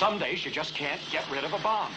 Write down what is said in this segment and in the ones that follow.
Some days you just can't get rid of a bomb.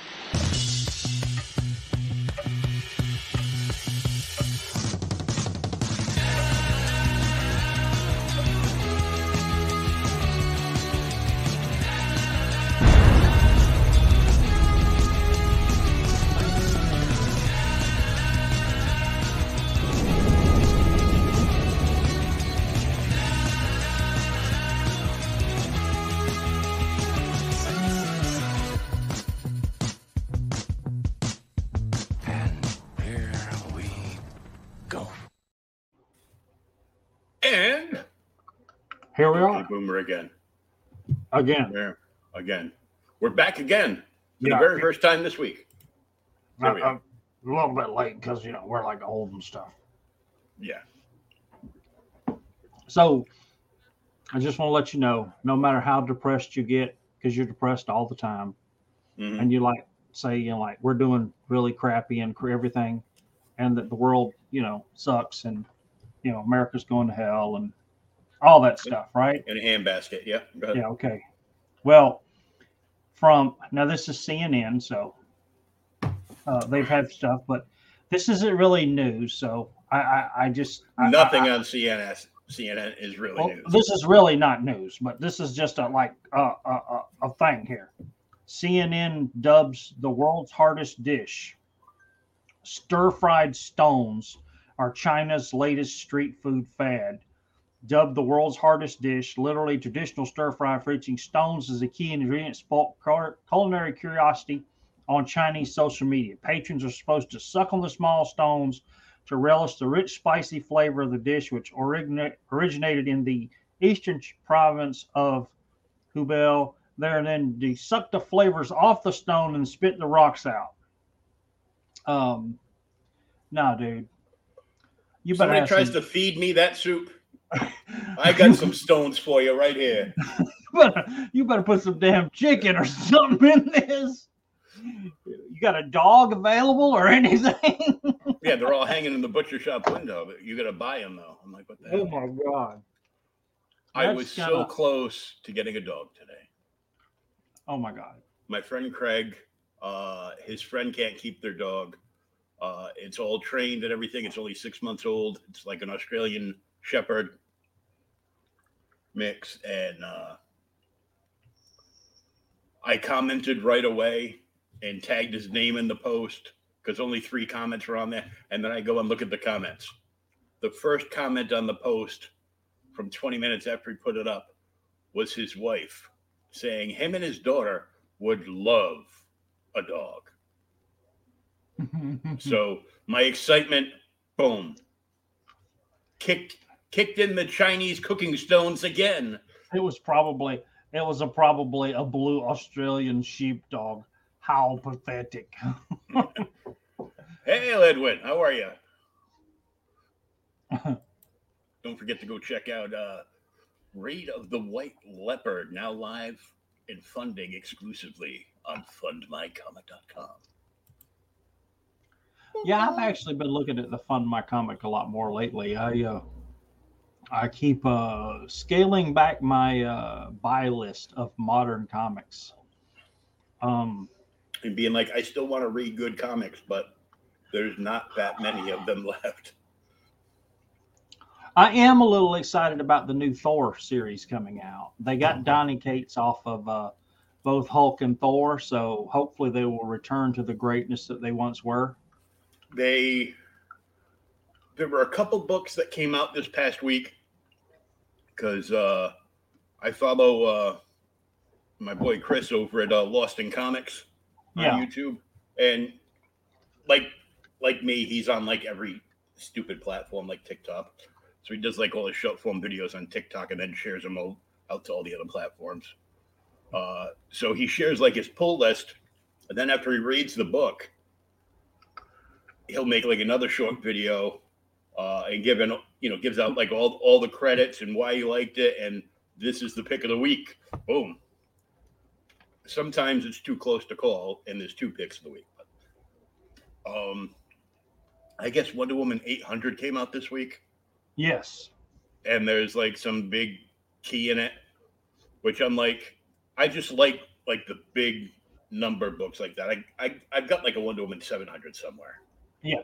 Boomer again. again. There again. We're back again for Yeah. the very first time this week. I- are. I'm a little bit late because you know we're like old and stuff. Yeah. So I just want to let you know, no matter how depressed you get, because you're depressed all the time, Mhm. and you like say you know like we're doing really crappy and cr- everything, and that the world you know sucks and you know America's going to hell and all that stuff, right? In a handbasket. Yeah. Yeah. Okay. Well, from now this is CNN, so uh, they've had stuff, but this isn't really news. So I, I, I just Nothing I, on CNN. CNN is really well, news. this is really not news, but this is just a like a, a, a thing here. CNN dubs the world's hardest dish. Stir fried stones are China's latest street food fad. Dubbed the world's hardest dish, literally traditional stir fry featuring stones as a key ingredient, sparked culinary curiosity on Chinese social media. Patrons are supposed to suck on the small stones to relish the rich, spicy flavor of the dish, which origina- originated in the eastern province of Hubei. There, and then they suck the flavors off the stone and spit the rocks out. Um, no, dude. You better Somebody tries some- to feed me that soup. I got some stones for you right here. you better, you better put some damn chicken or something in this. You got a dog available or anything? Yeah, they're all hanging in the butcher shop window, but you got to buy them though. I'm like, what the hell? oh my god! I that's was so kinda- close to getting a dog today. Oh my god! my friend Craig, uh, his friend can't keep their dog. Uh, it's all trained and everything. It's only six months old. It's like an Australian Shepherd mix, and uh, I commented right away and tagged his name in the post because only three comments were on there. And then I go and look at the comments. The first comment on the post from 20 minutes after he put it up was his wife saying him and his daughter would love a dog. so my excitement, boom, kicked kicked in the Chinese cooking stones again. it was probably it was a probably a blue Australian sheepdog. How pathetic. Hey, Edwin, how are you? Don't forget to go check out uh, Raid of the White Leopard, now live and funding exclusively on fundmycomic.com. Yeah, I've actually been looking at the Fund My Comic a lot more lately. I uh, I keep uh, scaling back my uh, buy list of modern comics. Um, And being like, I still want to read good comics, but there's not that many of them left. I am a little excited about the new Thor series coming out. They got Donny Cates off of uh, both Hulk and Thor, so hopefully they will return to the greatness that they once were. They, there were a couple books that came out this past week because uh, I follow uh, my boy Chris over at uh, Lost in Comics on Yeah. YouTube, and like like me, he's on like every stupid platform like TikTok. So he does like all his short form videos on TikTok and then shares them all out to all the other platforms. Uh, so he shares like his pull list, and then after he reads the book, he'll make like another short video uh, and give an you know gives out like all all the credits and why he liked it and this is the pick of the week. Boom. Sometimes it's too close to call, and there's two picks of the week. But, um, I guess Wonder Woman 800 came out this week, Yes. and there's like some big key in it, which I'm like, I just like like the big number books like that. I, I I've got like a Wonder Woman 700 somewhere. Yeah.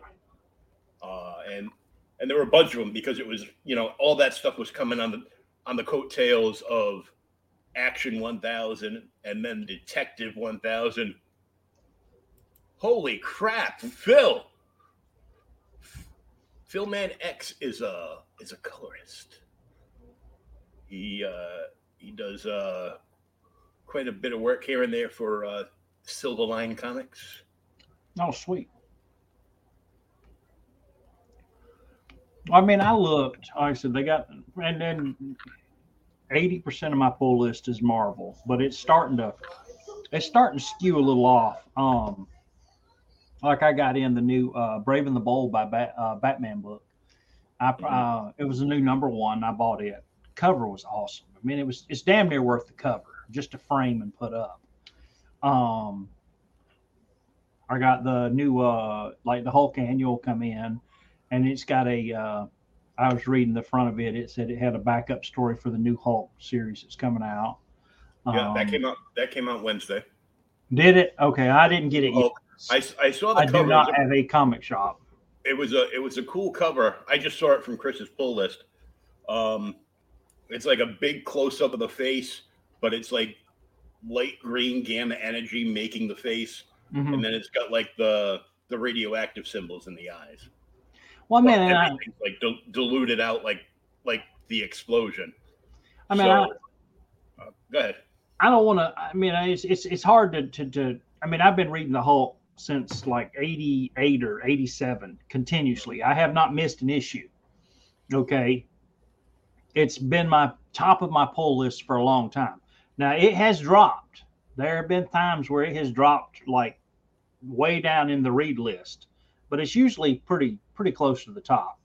Uh, and and there were a bunch of them because it was you know all that stuff was coming on the on the coattails of Action 1000 and then Detective 1000. Holy crap, Phil! Phil Man X is a is a colorist. He uh, he does uh, quite a bit of work here and there for uh, Silver Line Comics. Oh, sweet. I mean, I looked. Like I said, they got, and then eighty percent of my pull list is Marvel, but it's starting to, it's starting to skew a little off. Um, like I got in the new uh, Brave and the Bold by Bat, uh, Batman book. I uh, it was a new number one. I bought it. Cover was awesome. I mean, it was it's damn near worth the cover just to frame and put up. Um, I got the new uh like the Hulk annual come in and it's got a uh I was reading the front of it. It said it had a backup story for the new Hulk series that's coming out. Yeah, that Um, came out. That came out Wednesday. Did it? Okay, I didn't get it yet. Oh, I, I saw the I do cover. not a- have a comic shop. it was a it was a cool cover. I just saw it from Chris's pull list. Um, it's like a big close up of the face, but it's like light green gamma energy making the face, Mhm. and then it's got like the the radioactive symbols in the eyes. Well, I mean, I, like dil- diluted out like like the explosion. I mean, I, uh, go ahead. I don't want to. I mean, it's it's it's hard to, to to. I mean, I've been reading the Hulk since like '88 or '87 continuously. I have not missed an issue. Okay, it's been my top of my pull list for a long time. Now it has dropped. There have been times where it has dropped like way down in the read list, but it's usually pretty pretty close to the top.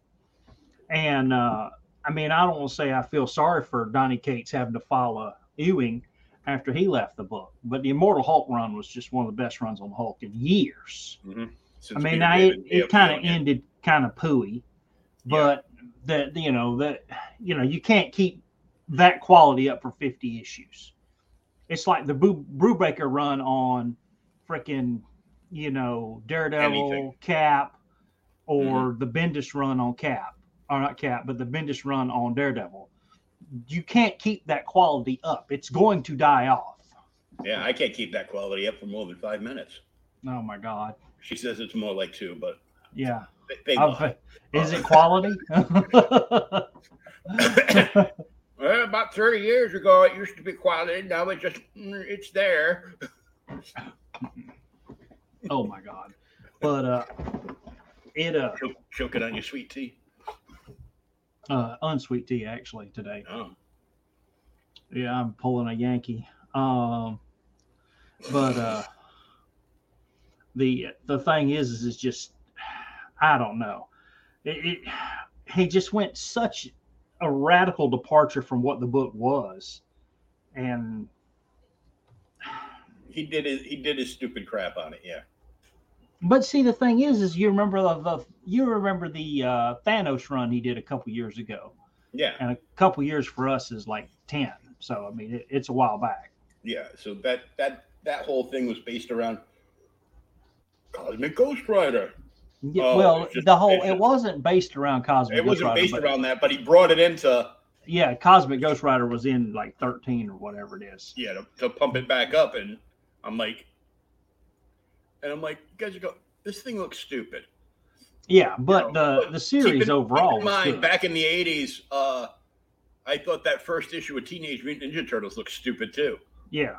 And uh, I mean, I don't want to say I feel sorry for Donny Cates having to follow Ewing after he left the book, but the Immortal Hulk run was just one of the best runs on Hulk in years. Since I mean, now it, it kind of ended kind of pooey, but that you know that you know you can't keep that quality up for 50 issues. it's like the Brubaker run on freaking, you know, Daredevil, Anything. Mm-hmm. Cap, or the Bendis run on Cap, or not Cap, but the Bendis run on Daredevil. You can't keep that quality up. It's going to die off. Yeah, I can't keep that quality up for more than five minutes. Oh my God. She says it's more like two, but Yeah. they, they is it quality? Well, about 30 years ago, it used to be quality. Now it's just, it's there. Oh my God. But uh it uh Choke, choke it on your sweet tea. uh unsweet tea actually today. Oh. Yeah, I'm pulling a Yankee. Um, but uh, the the thing is, is it's just I don't know. It, it he just went such a radical departure from what the book was, and He did his, he did his stupid crap on it. Yeah. But see the thing is, is you remember the, the you remember the uh, Thanos run he did a couple years ago, Yeah. and a couple years for us is like ten. So I mean, it, it's a while back. Yeah. So that, that, that whole thing was based around Cosmic Ghost Rider. Yeah, Oh, well, just- the whole it wasn't based around Cosmic. It Ghost wasn't Rider, based but- around that, but he brought it into, Yeah, Cosmic Ghost Rider was in like thirteen or whatever it is. yeah, to, to pump it back up. And I'm like, and I'm like, you guys go, this thing looks stupid. Yeah, but know, the but the series in- overall keep in mind, back in the 80s, uh, I thought that first issue of Teenage Mutant Ninja Turtles looked stupid too. Yeah.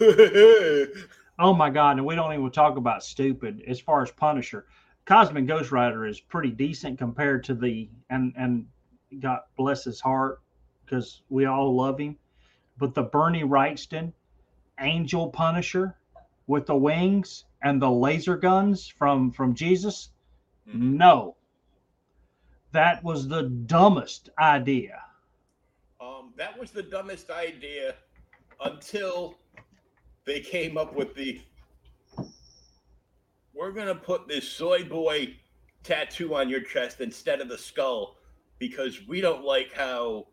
yeah, Oh my god, and we don't even talk about stupid as far as Punisher. Cosmic Ghost Rider is pretty decent compared to the and and God bless his heart because we all love him. But the Bernie Wrightson Angel Punisher with the wings and the laser guns from from Jesus, Mhm. no. That was the dumbest idea. um, that was the dumbest idea until they came up with the we're gonna put this soy boy tattoo on your chest instead of the skull because we don't like how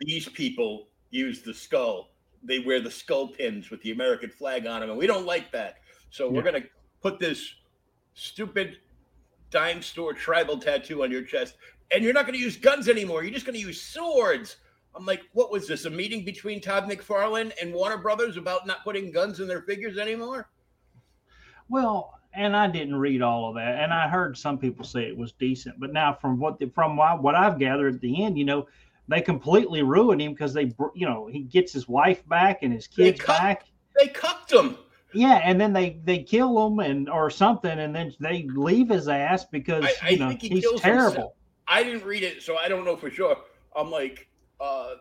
these people use the skull. They wear the skull pins with the American flag on them, and we don't like that. So we're Yeah. gonna put this stupid dime store tribal tattoo on your chest, and you're not gonna use guns anymore. You're just gonna use swords. I'm like, what was this? A meeting between Todd McFarlane and Warner Brothers about not putting guns in their figures anymore? Well, and I didn't read all of that, and I heard some people say it was decent, but now from what the, from what I've gathered at the end, you know, they completely ruined him because they, you know, he gets his wife back and his They kids cut- back. They cucked him. Yeah, and then they they kill him and or something, and then they leave his ass because I- I you know he he's kills terrible. himself. I didn't read it, so I don't know for sure. I'm like, uh,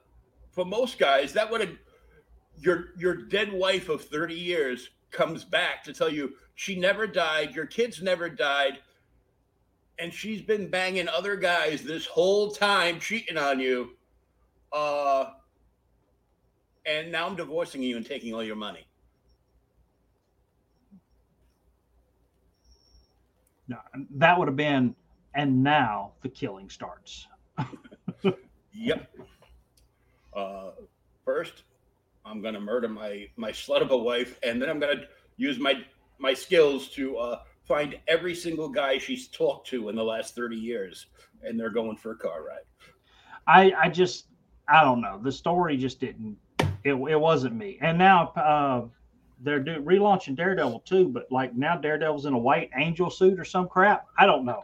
for most guys, that would have your your dead wife of 30 years comes back to tell you she never died, your kids never died, and she's been banging other guys this whole time, cheating on you. Uh, and now I'm divorcing you and taking all your money. No, that would have been, and now the killing starts. Yep. Uh, first, I'm gonna murder my my slut of a wife, and then I'm gonna use my my skills to uh, find every single guy she's talked to in the last 30 years, and they're going for a car ride. I I just I don't know. The story just didn't. It, it wasn't me. And now uh, they're do, relaunching Daredevil too, but like now Daredevil's in a white angel suit or some crap. I don't know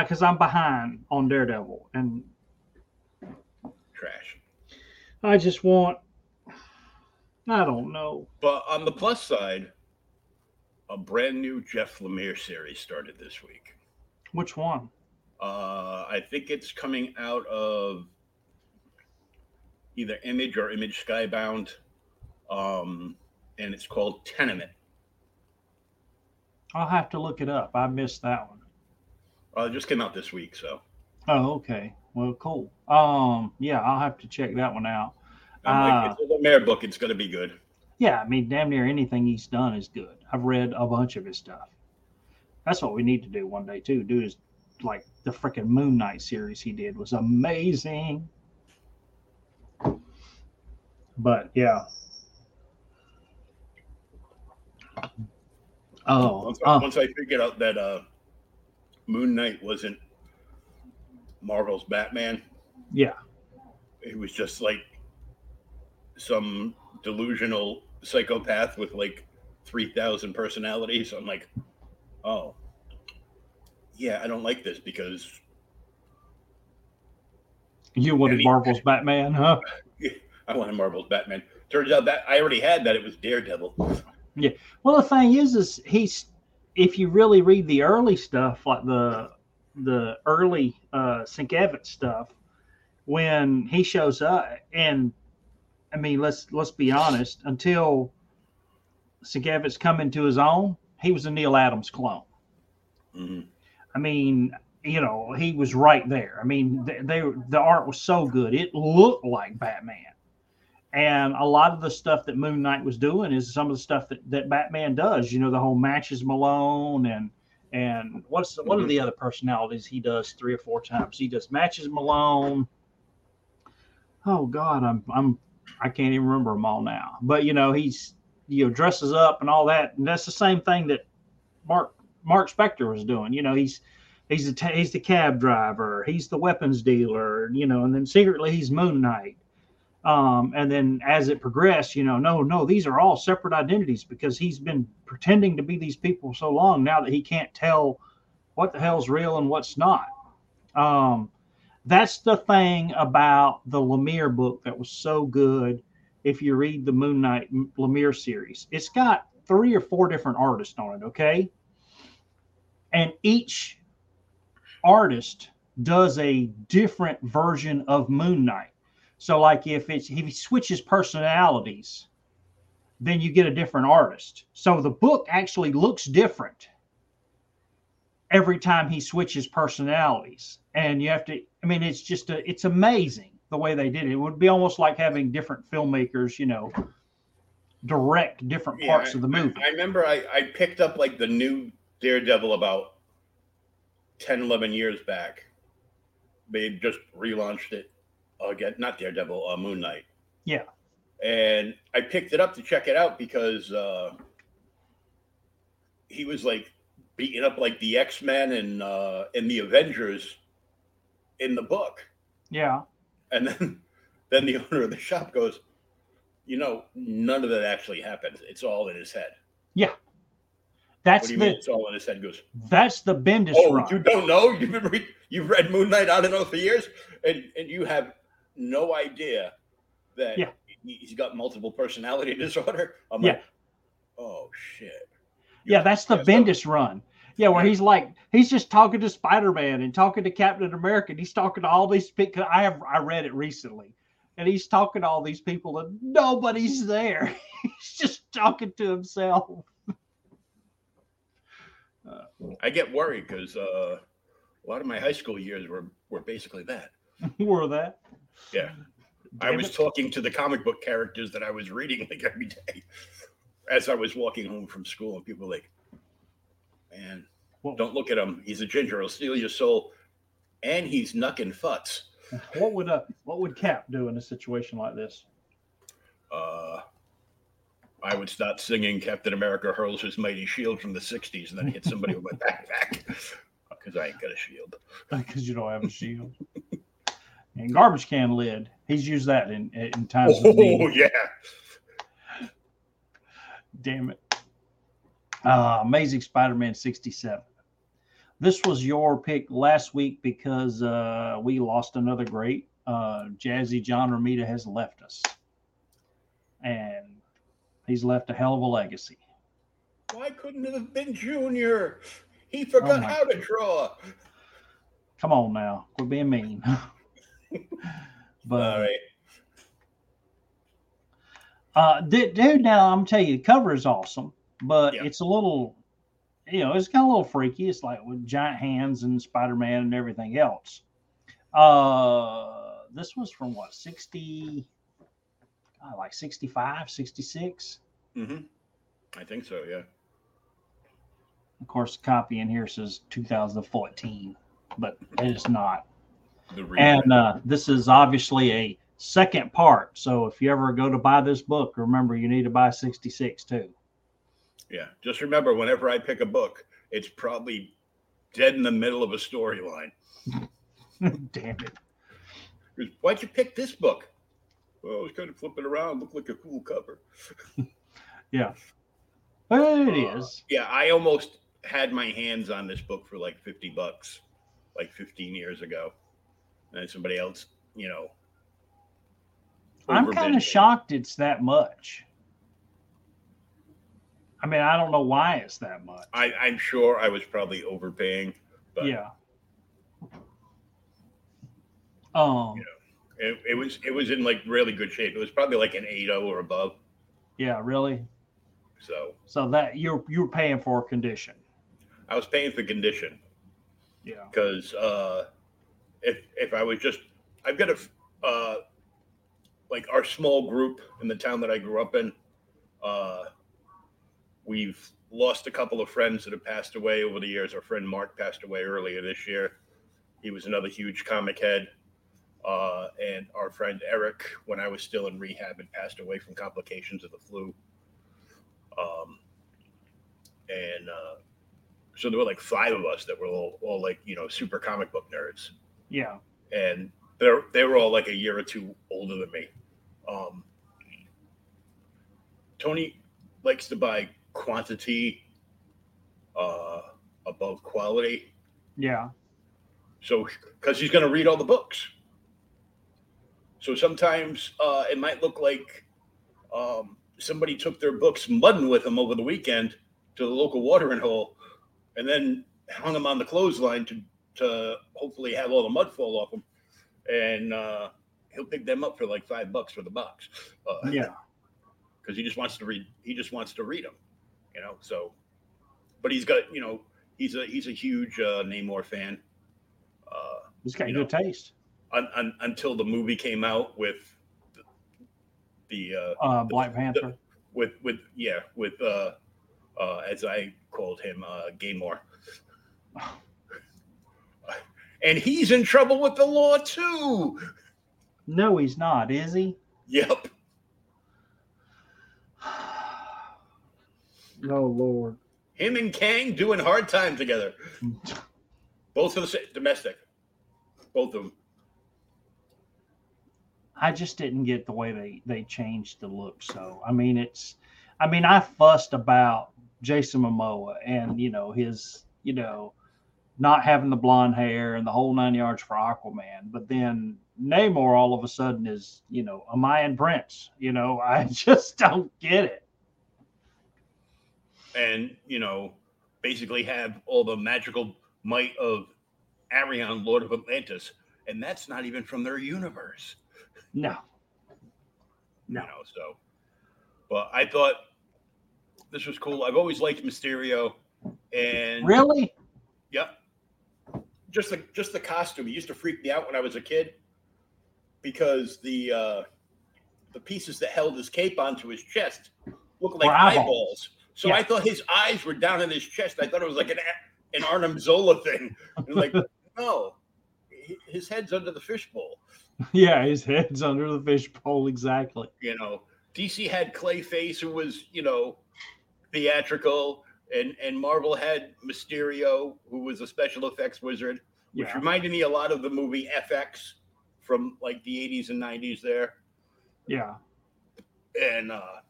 because I'm behind on Daredevil, and Trash. I just want. I don't know. But on the plus side, a brand new Jeff Lemire series started this week. Which one? Uh, I think it's coming out of either Image or Image Skybound, um, and it's called Tenement. I'll have to look it up. I missed that one. Uh, it just came out this week, so Oh, okay. Well, cool. Um, yeah, I'll have to check that one out. I'm like, it's a Lemire book. It's going to be good. Yeah, I mean, damn near anything he's done is good. I've read a bunch of his stuff. That's what we need to do one day too. Do is like the freaking Moon Knight series he did was amazing. But yeah, Oh, Once, uh, once I figured out that uh, Moon Knight wasn't Marvel's Batman, yeah. it was just like some delusional psychopath with like 3,000 personalities. I'm like, oh, yeah, I don't like this because You wanted Any- Marvel's Batman, huh? I wanted Marvel's Batman. Turns out that I already had that. It was Daredevil. Well, the thing is, is he's if you really read the early stuff, like the the early uh Sienkiewicz stuff, when he shows up, and I mean, let's let's be honest, until Sienkiewicz come into his own, he was a Neal Adams clone. Mhm. I mean, you know, he was right there. I mean, they, they the art was so good; it looked like Batman. And a lot of the stuff that Moon Knight was doing is some of the stuff that, that Batman does. You know, the whole matches Malone and and what's the, what are the other personalities he does three or four times? He does matches Malone. Oh God, I'm I'm I can't even remember them all now. But you know, he's you know dresses up and all that, and that's the same thing that Mark Mark Spector was doing. You know, he's he's the he's the cab driver, he's the weapons dealer, you know, and then secretly he's Moon Knight. Um, and then as it progressed, you know, no, no, these are all separate identities because he's been pretending to be these people so long now that he can't tell what the hell's real and what's not. Um, that's the thing about the Lemire book that was so good. If you read the Moon Knight Lemire series, it's got three or four different artists on it. Okay, and each artist does a different version of Moon Knight. So, like if it's if he switches personalities, then you get a different artist. So the book actually looks different every time he switches personalities, and you have to. I mean, it's just a, it's amazing the way they did it. It would be almost like having different filmmakers, you know, direct different Yeah, parts of the movie. I remember I, I picked up like the new Daredevil about 10, 11 years back. They just relaunched it again. Not Daredevil, uh, Moon Knight. Yeah. And I picked it up to check it out because uh, he was like beating up like the X Men and uh, and the Avengers in the book. yeah. And then then the owner of the shop goes, you know, none of that actually happens. It's all in his head. Yeah. That's what do you the mean it's all in his head? Goes, that's the Bendis Oh, run. you don't know? You've been read, you've read Moon Knight I don't know for years, and and you have no idea that Yeah. he- he's got multiple personality disorder. I'm Yeah. like, oh shit. Yeah, that's the Bendis run. Yeah, where Yeah. he's like he's just talking to Spider Man and talking to Captain America. And he's talking to all these people. I have I read it recently, and he's talking to all these people, and nobody's there. he's just talking to himself. I get worried because uh, a lot of my high school years were were basically that. Were that? Yeah. I was it. talking to the comic book characters that I was reading like every day as I was walking home from school, and people were like, "Man, Well- don't look at him. He's a ginger. He'll steal your soul, and he's knucking futs." What would uh what would Cap do in a situation like this? uh, I would start singing Captain America hurls his mighty shield from the 60s and then hit somebody with my backpack because I ain't got a shield. Because you don't have a shield. And garbage can lid. He's used that in in times of need. Oh, yeah. Damn it. Uh, Amazing Spider Man 67. This was your pick last week because uh, we lost another great. Uh, Jazzy John Romita has left us. And he's left a hell of a legacy. Why couldn't it have been Junior? He forgot Oh, my how to draw. Come on now. Quit being mean. but All right. Uh, dude, now I'm telling you, the cover is awesome, but Yeah. it's a little, you know, it's kind of a little freaky. It's like with giant hands and Spider Man and everything else. Uh, this was from what, 60, uh, like 65, 66? Mm-hmm. I think so, yeah. Of course, the copy in here says 2014, but it is not. The. And uh, this is obviously a second part. So if you ever go to buy this book, remember you need to buy 66 too. Yeah. Just remember, whenever I pick a book, it's probably dead in the middle of a storyline. Damn it. Why'd you pick this book? Well, I was kind of flipping around, looked like a cool cover. Yeah. But it Uh, is. Yeah, I almost had my hands on this book for like 50 bucks, like 15 years ago. And then somebody else, you know. I'm kind of shocked it's that much. I mean, I don't know why it's that much. I, I'm sure I was probably overpaying. But yeah. Um. Yeah. It, it was it was in like really good shape. It was probably like an 8.0 or above. Yeah. Really. So So that you're you're paying for a condition. I was paying for condition. Yeah. because uh, if if I was just, I've got a uh, like our small group in the town that I grew up in. Uh, we've lost a couple of friends that have passed away over the years. Our friend Mark passed away earlier this year. He was another huge comic head. Uh, and our friend Eric, when I was still in rehab, had passed away from complications of the flu. Um, and uh, so there were like five of us that were all, all like you know super comic book nerds Yeah. and they're they were all like a year or two older than me um tony likes to buy quantity uh above quality Yeah. so because he's going to read all the books so sometimes uh it might look like um somebody took their books mudding with them over the weekend to the local watering hole and then hung them on the clothesline to to hopefully have all the mud fall off them and uh he'll pick them up for like five bucks for the box uh, Yeah. because he just wants to read he just wants to read them you know so but he's got you know he's a he's a huge uh namor fan uh He's got good taste. un, un, until the movie came out with the, the uh Uh, Black Panther. with with yeah with uh uh as i called him uh gaymore and he's in trouble with the law too No, he's not, is he? yep Oh Lord. him and kang doing hard time together both of the sa- domestic both of them I just didn't get the way they they changed the look. So I mean, it's I mean, I fussed about Jason Momoa and you know his you know not having the blonde hair and the whole nine yards for Aquaman, but then Namor all of a sudden is you know a Mayan prince. You know, I just don't get it. and you know basically have all the magical might of arion lord of atlantis and that's not even from their universe No, you know so but i thought this was cool i've always liked mysterio and really? yep just the just the costume it used to freak me out when i was a kid because the uh the pieces that held his cape onto his chest looked like eyeballs. eyeballs so Yeah. i thought his eyes were down in his chest i thought it was like an an arnim zola thing and like no his head's under the fishbowl Yeah, his head's under the fishbowl. Exactly. you know dc had clayface who was you know theatrical and and marvel had mysterio who was a special effects wizard which Yeah. reminded me a lot of the movie fx from like the 80s and 90s there Yeah. and uh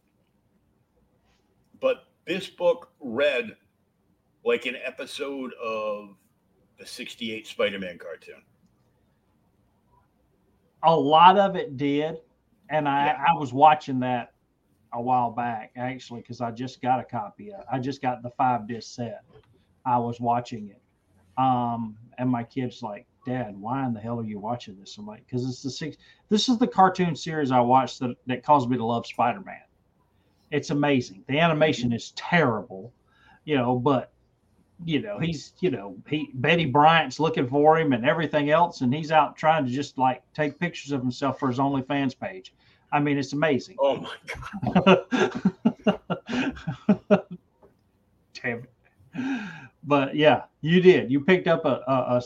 but this book read like an episode of the 68 spider-man cartoon a lot of it did and i Yeah. i was watching that a while back actually because i just got a copy of i just got the five disc set. I was watching it. Um and my kids like dad why in the hell are you watching this? I'm like because it's the six this is the cartoon series i watched that, that caused me to love spider-man. It's amazing. The animation is terrible you know but you know he's you know he betty brant's looking for him and everything else and he's out trying to just like take pictures of himself for his onlyfans page i mean it's amazing oh my god damn it but yeah you did you picked up a, a, a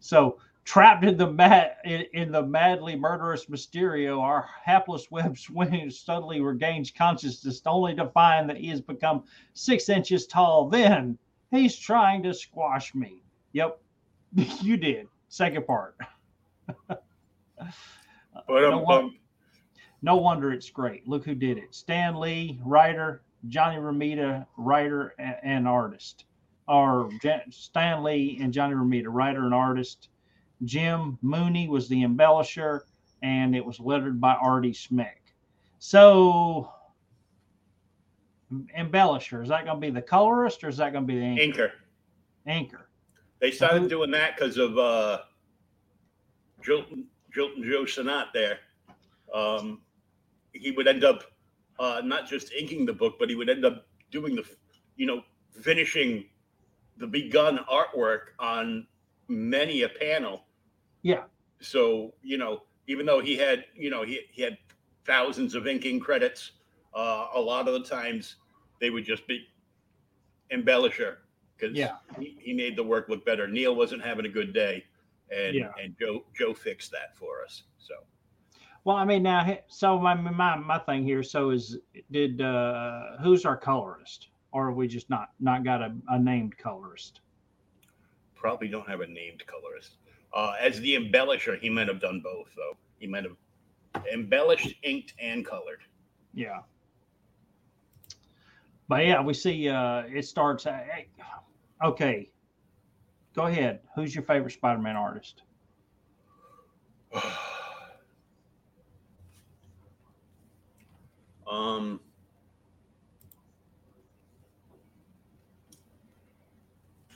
so Trapped in the mad in, in the madly murderous Mysterio, our hapless web swing suddenly regains consciousness, only to find that he has become six inches tall. Then he's trying to squash me. Yep, you did. Second part. But um, no wonder it's great. Look who did it. Stan Lee, writer, Johnny Romita, writer and artist. Or Stan Lee and Johnny Romita, writer and artist. Jim Mooney was the embellisher, and it was lettered by Artie Simek. So, embellisher, is that going to be the colorist or is that going to be the anchor? Anchor. anchor? They started doing that because of uh, Joltin', Joltin' Joe Sinnott there. Um, he would end up uh, not just inking the book, but he would end up doing the, you know, finishing the begun artwork on many a panel. Yeah. So, you know, even though he had, you know, he, he had thousands of inking credits, uh, a lot of the times they would just be embellisher because Yeah. he, he made the work look better. Neil wasn't having a good day, and Yeah. and Joe Joe fixed that for us. So Well, I mean, now, so my my my thing here. So is did uh who's our colorist, or we just not not got a, a named colorist? probably don't have a named colorist. Uh, as the embellisher, he might have done both though. He might have embellished, inked, and colored. Yeah. But yeah, we see uh it starts. uh, Okay, go ahead. Who's your favorite Spider-Man artist? um.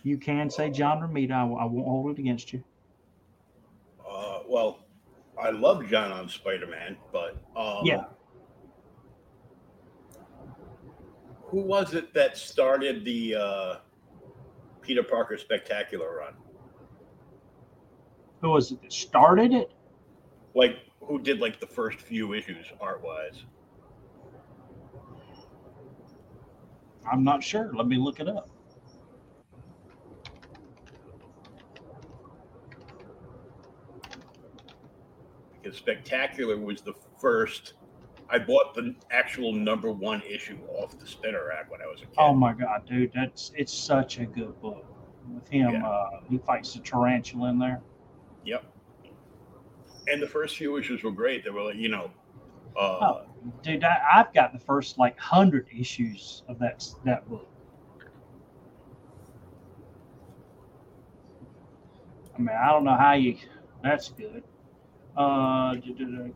You can say John Romita. I, I won't hold it against you. Uh, well, I love John on Spider Man, but um, Yeah. Who was it that started the uh, Peter Parker Spectacular run? Who was it that started it? Like, who did like the first few issues art wise? I'm not sure. Let me look it up. Because Spectacular was the first. I bought the actual number one issue off the spinner rack when I was a kid. Oh my god, dude, that's it's such a good book. With him, Yeah. uh, he fights the tarantula in there. Yep. And the first few issues were great. They were like, you know, uh, Oh. Dude, I, I've got the first like hundred issues of that that book. I mean, I don't know how you. That's good. Uh,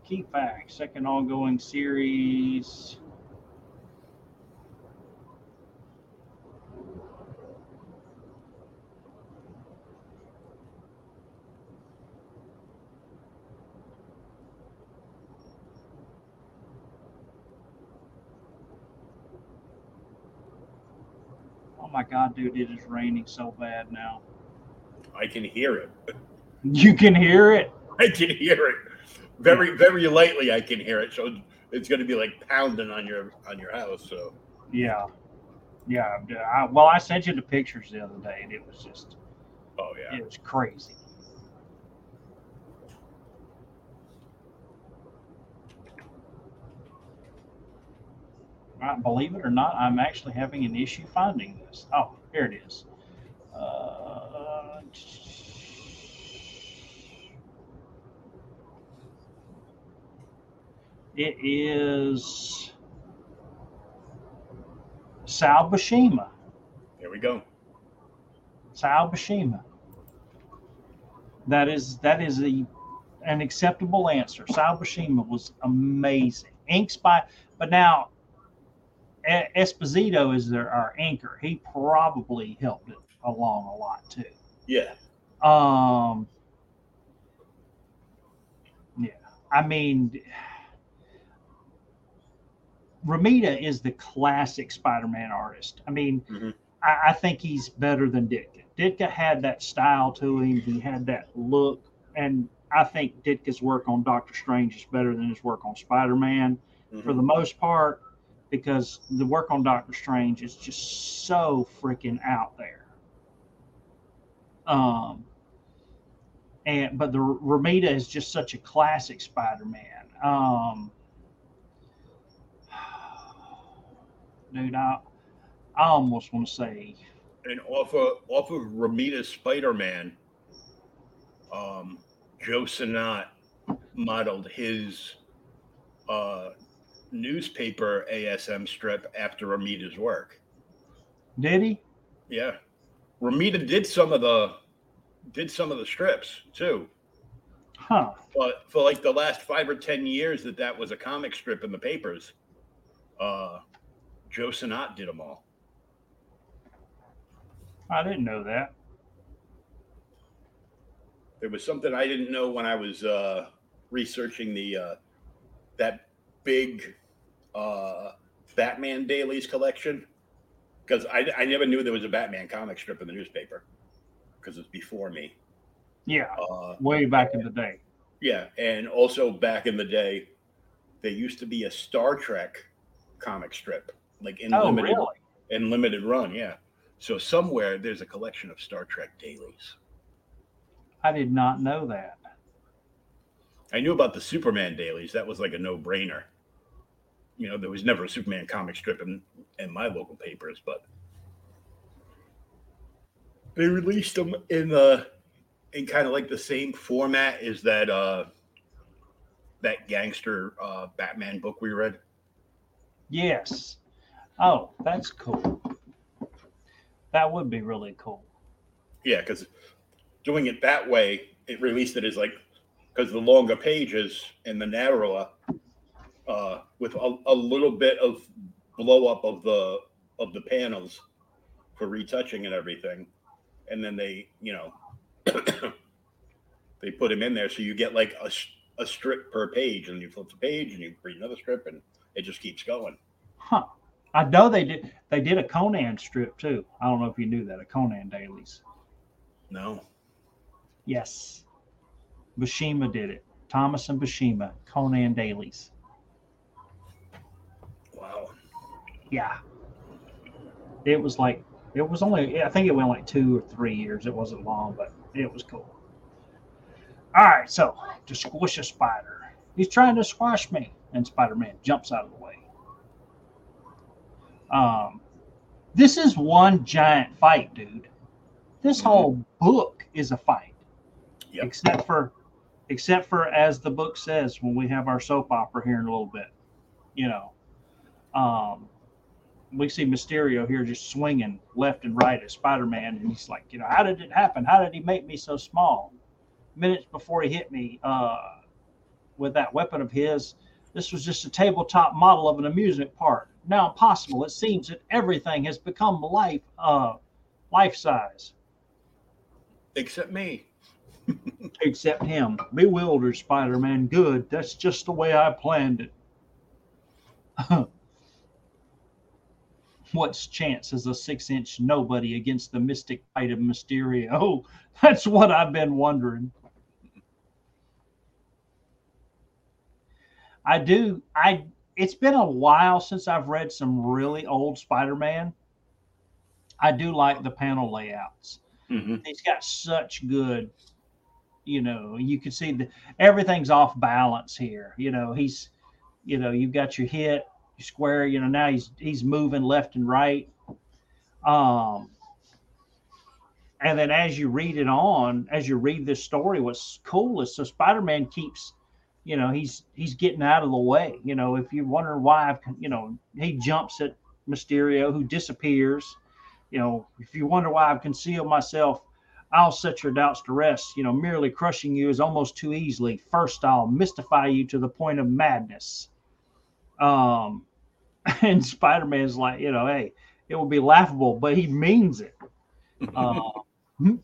key facts. Second ongoing series. My god, dude, it is raining so bad now. I can hear it. You can hear it. I can hear it very, very lightly. I can hear it. So it's going to be like pounding on your on your house. So Yeah, yeah. I, well, I sent you the pictures the other day, and it was just oh yeah. it was crazy. I believe it or not, I'm actually having an issue finding this. Oh, here it is. Uh, it is Sal Buscema. There we go. Sal Buscema. That is that is a an acceptable answer. Sal Buscema was amazing. Inks by, but now Esposito is their our anchor. He probably helped it along a lot too. Yeah. Um, yeah, I mean, Romita is the classic Spider-Man artist. I mean, Mhm. I, I think he's better than Ditko. Ditko had that style to him. He had that look, and I think Ditko's work on Doctor Strange is better than his work on Spider-Man for Mhm. the most part, because the work on Doctor Strange is just so freaking out there. Um, and but the Romita is just such a classic Spider-Man. Um, dude, I, I almost want to say And off of off of Romita's Spider Man, um, Joe Sinnott modeled his uh, newspaper ASM strip after Romita's work. did he? Yeah, Ramita did some of the did some of the strips too. Huh. But for like the last five or ten years that that was a comic strip in the papers, uh, Joe Sinnott did them all. I didn't know that. There was something I didn't know when I was uh, researching the uh, that big uh, Batman dailies collection because I, I never knew there was a Batman comic strip in the newspaper because it's before me. Yeah, Uh, way back in the day. yeah, and also back in the day, there used to be a Star Trek comic strip, like in Oh, limited really? in limited run. Yeah, so somewhere there's a collection of Star Trek dailies. I did not know that. I knew about the Superman dailies. That was like a no brainer. You know, there was never a Superman comic strip in, in my local papers, but they released them in the in kind of like the same format as that uh that gangster uh Batman book we read. Yes. Oh, that's cool. That would be really cool. Yeah, because doing it that way, it released it as like because the longer pages and the narrower, uh, with a, a little bit of blow up of the of the panels for retouching and everything, and then they, you know, they put him in there, so you get like a a strip per page, and you flip the page, and you read another strip, and it just keeps going. Huh. I know they did they did a Conan strip too. I don't know if you knew that, a Conan dailies. No, Yes. Buscema did it. Thomas and Buscema, Conan dailies. Wow, Yeah. It was like it was only I think it went like two or three years. It wasn't long, but it was cool. All right, so to squish a spider. He's trying to squash me, and Spider-Man jumps out of the way. Um, this is one giant fight, dude. This whole book is a fight, Yep. except for, except for as the book says when we have our soap opera here in a little bit. You know, um, we see Mysterio here just swinging left and right at Spider-Man, and he's like, you know, how did it happen? How did he make me so small? Minutes before he hit me uh, with that weapon of his, this was just a tabletop model of an amusement park. Now impossible. It seems that everything has become life, uh, life size, except me. except him. Bewildered Spider-Man. Good. That's just the way I planned it. What's chance as a six-inch nobody against the mystic fight of Mysterio? That's what I've been wondering. I do. I. It's been a while since I've read some really old Spider-Man. I do like the panel layouts. hmm He's got such good, you know. You can see the everything's off balance here. You know, he's, you know, you've got your hit, square. You know, now he's he's moving left and right. Um, and then as you read it on, as you read this story, what's cool is so Spider-Man keeps, you know, he's he's getting out of the way. You know, if you wonder why, I've, you know, he jumps at Mysterio, who disappears. You know, if you wonder why I've concealed myself, I'll set your doubts to rest. You know, merely crushing you is almost too easily. First, I'll mystify you to the point of madness. Um, and Spider Man's like, you know, hey, it will be laughable, but he means it. Uh,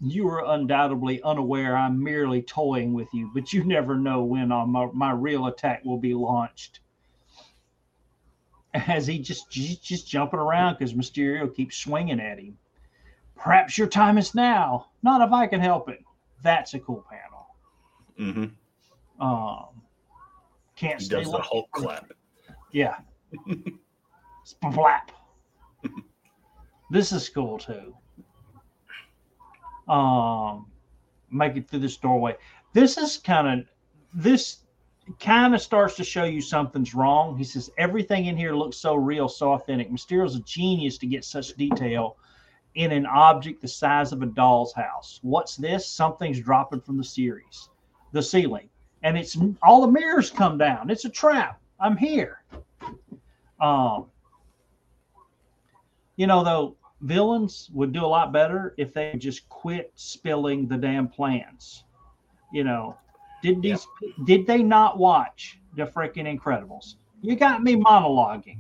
you are undoubtedly unaware I'm merely toying with you, but you never know when my, my real attack will be launched. As he just just, just jumping around because Mysterio keeps swinging at him. Perhaps your time is now. Not if I can help it. That's a cool panel. Mm-hmm. Um, can't He stay does the Hulk clap. Yeah. Splap. this is cool too. Um, make it through this doorway. This is kind of this kind of starts to show you something's wrong. He says everything in here looks so real, so authentic. Mysterio's a genius to get such detail in an object the size of a doll's house. What's this? Something's dropping from the series, the ceiling, and it's all the mirrors come down. It's a trap. I'm here. Um, you know, though, villains would do a lot better if they just quit spilling the damn plans. You know, did these did they not watch the freaking Incredibles? You got me monologuing.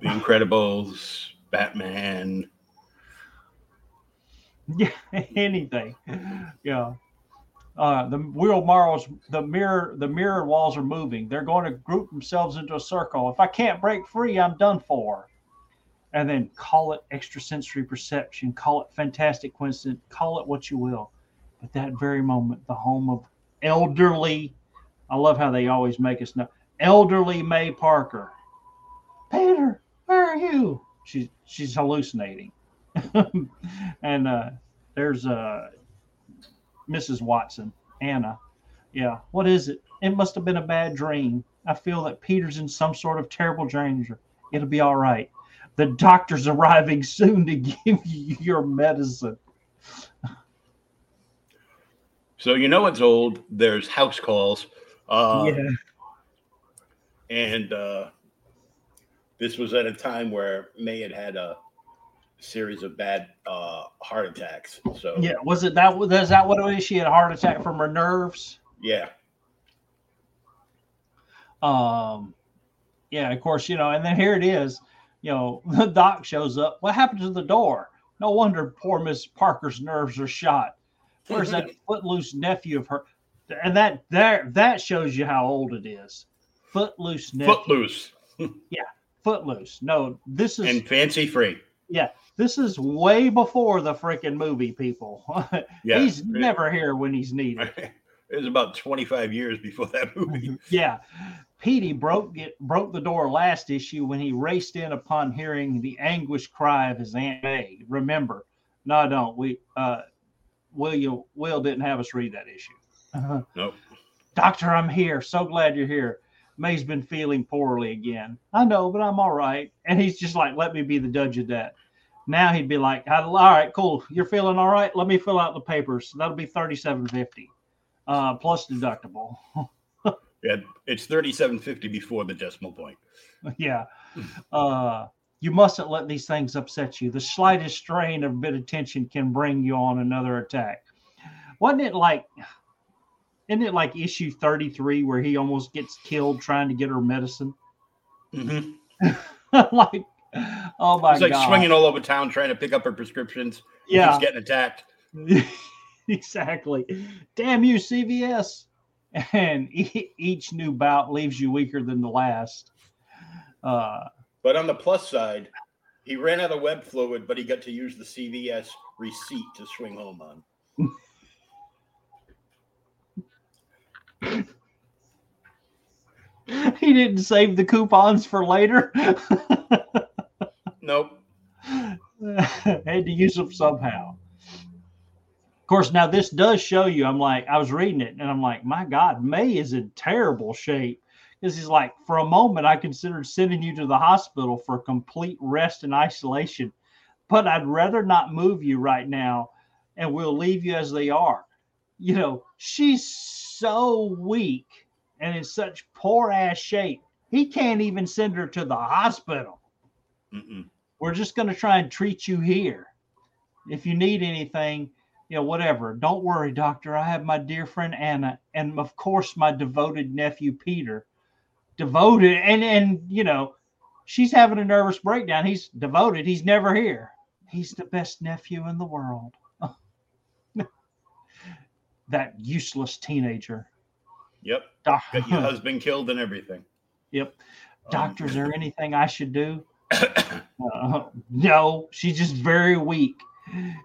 The Incredibles, Batman. Yeah, anything. Yeah. Uh, the wheel marls, the mirror, the mirror walls are moving. They're going to group themselves into a circle. If I can't break free, I'm done for. And then call it extrasensory perception, call it fantastic coincidence, call it what you will. At that very moment, the home of elderly, I love how they always make us know, elderly May Parker. Peter, where are you? She's she's hallucinating. and uh, there's uh, Mrs. Watson, Anna. Yeah, what is it? It must have been a bad dream. I feel that Peter's in some sort of terrible danger. It'll be all right. The doctor's arriving soon to give you your medicine. So you know it's old. There's house calls. Uh, yeah. And uh, this was at a time where May had had a series of bad uh, heart attacks. So Yeah. Was it that? Was that what it was? She had a heart attack from her nerves. yeah. Um, yeah, of course, you know, and then here it is. You know, the doc shows up. What happened to the door? No wonder poor Miss Parker's nerves are shot. Where's that footloose nephew of her? And that there that shows you how old it is. Footloose nephew. Footloose yeah, Footloose. No, this is and fancy free. Yeah, this is way before the freaking movie, people. Yeah. he's never here when he's needed. It was about 25 years before that movie. Yeah. Petey broke it broke the door last issue when he raced in upon hearing the anguished cry of his Aunt May. Remember, no, I don't. We uh William Will didn't have us read that issue. Nope. Doctor, I'm here. So glad you're here. May's been feeling poorly again. I know, but I'm all right. And he's just like, let me be the judge of that. Now he'd be like, all right, cool. You're feeling all right. Let me fill out the papers. That'll be thirty-seven fifty, uh, plus deductible. Yeah, it's 3750 before the decimal point. yeah. Uh, you mustn't let these things upset you. The slightest strain of a bit of tension can bring you on another attack. Wasn't it like, isn't it like issue 33 where he almost gets killed trying to get her medicine? hmm like, oh my He's like God. swinging all over town trying to pick up her prescriptions. yeah, He's getting attacked. exactly. Damn you, CVS. And e- each new bout leaves you weaker than the last. Uh, But on the plus side, he ran out of web fluid, but he got to use the CVS receipt to swing home on. he didn't save the coupons for later. Nope. had to use them somehow. Of course, now this does show you. I'm like, I was reading it, and I'm like, my God, May is in terrible shape. This is like, for a moment, I considered sending you to the hospital for complete rest and isolation, but I'd rather not move you right now, and we'll leave you as they are. You know, she's so weak and in such poor ass shape. He can't even send her to the hospital Mm-mm. we're just going to try and treat you here. If you need anything, you know, whatever. Don't worry, doctor. I have my dear friend Anna, and of course my devoted nephew Peter. Devoted, and and you know, she's having a nervous breakdown. He's devoted. He's never here. He's the best nephew in the world. That useless teenager. Yep. Doc- Got your husband killed and everything. yep. Um, Doctor, is there anything I should do? Uh, no, she's just very weak.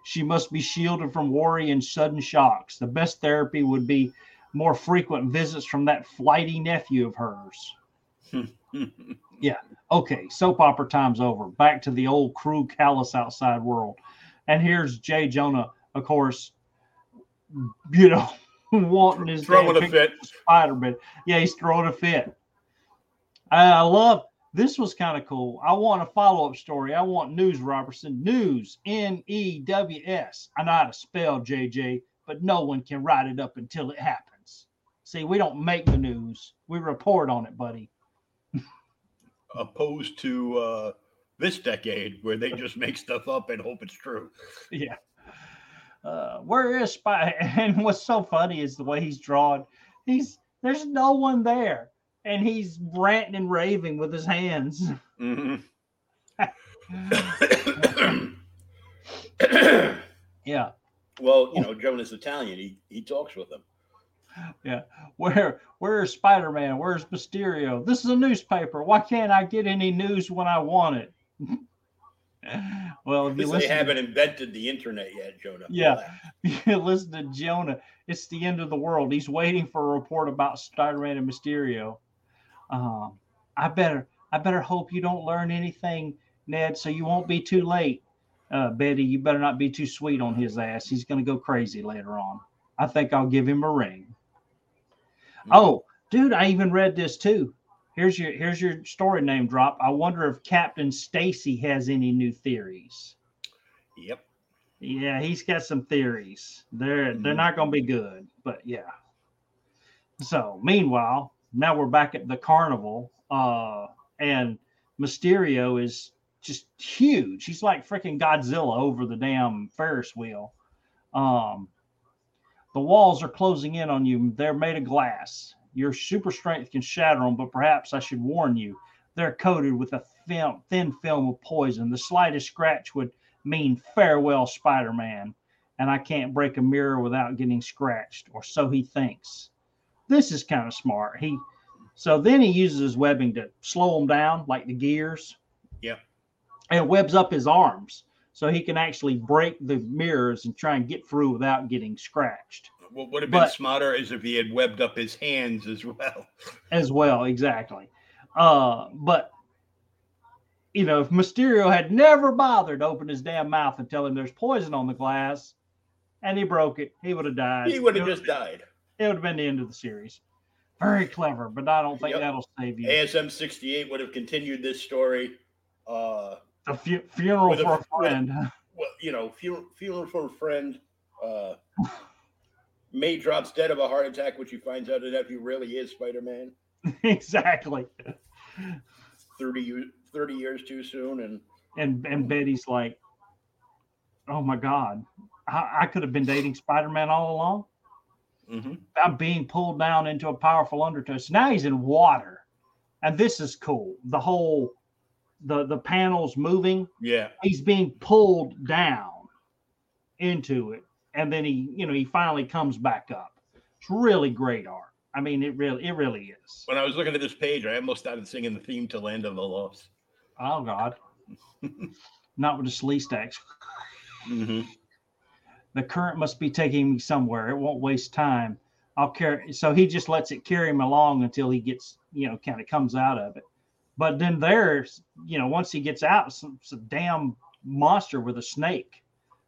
She must be shielded from worry and sudden shocks. The best therapy would be more frequent visits from that flighty nephew of hers. Yeah. Okay, soap opera time's over. Back to the old cruel, callous outside world. And here's Jay Jonah, of course, you know, wanting his Throwing a fit. Spider Man. Yeah, he's throwing a fit. I, love this was kind of cool. I want a follow up story. I want news, Robertson. News, N E W S. I know how to spell JJ, but no one can write it up until it happens. See, we don't make the news, we report on it, buddy. Opposed to uh, this decade where they just make stuff up and hope it's true. Yeah. Uh, where is Spy? And what's so funny is the way he's drawn. He's there's no one there, and he's ranting and raving with his hands. Mhm. Yeah. well, you know, Jonah's Italian. He he talks with them. Yeah. Where where's Spider Man? Where's Mysterio? This is a newspaper. Why can't I get any news when I want it? well, if you Because they haven't invented the internet yet, Jonah. Yeah. you listen to Jonah, it's the end of the world. He's waiting for a report about Spider Man and Mysterio. Um, I better I better hope you don't learn anything, Ned, so you won't be too late. Uh, Betty, you better not be too sweet on his ass. He's gonna go crazy later on. I think I'll give him a ring. Oh, dude, I even read this too. Here's your here's your story name drop. I wonder if Captain Stacy has any new theories. Yep. Yeah, he's got some theories. They're they're Mhm. not going to be good, but yeah. So meanwhile, now we're back at the carnival, uh, and Mysterio is just huge. He's like freaking Godzilla over the damn Ferris wheel. Um, the walls are closing in on you. They're made of glass. Your super strength can shatter them, but perhaps I should warn you. They're coated with a film, thin film of poison. The slightest scratch would mean farewell, Spider Man. And I can't break a mirror without getting scratched, or so he thinks. This is kind of smart. He so then he uses his webbing to slow him down, like the gears. Yep. And webs up his arms so he can actually break the mirrors and try and get through without getting scratched What would have been But- smarter is if he had webbed up his hands as well. as well. Exactly. Uh, but you know, if Mysterio had never bothered to open his damn mouth and tell him there's poison on the glass, and he broke it, he would have died. He would have just died. It would have been the end of the series. Very clever, but I don't think Yep. that'll save you. ASM 68 would have continued this story. Uh, A fu- funeral for a- friend. well, you know, funeral, funeral for a friend. Uh, May drops dead of a heart attack, which he finds out that he really is Spider Man. exactly. 30, years- 30 years too soon. And And and Betty's like, "Oh my God, I, I could have been dating Spider-Man all along." Mhm. I'm being pulled down into a powerful undertow. So now he's in water, and this is cool. The whole the the panels moving. yeah, He's being pulled down into it, and then he you know he finally comes back up. It's really great art. I mean, it really it really is. when I was looking at this page, I almost started singing the theme to Land of the Lost. Oh God, not with the Sleestaks. Mm-hmm. the current must be taking me somewhere. It won't waste time. I'll carry. So he just lets it carry him along until he gets, you know, kind of comes out of it. But then there's, you know, once he gets out, some, a damn monster with a snake.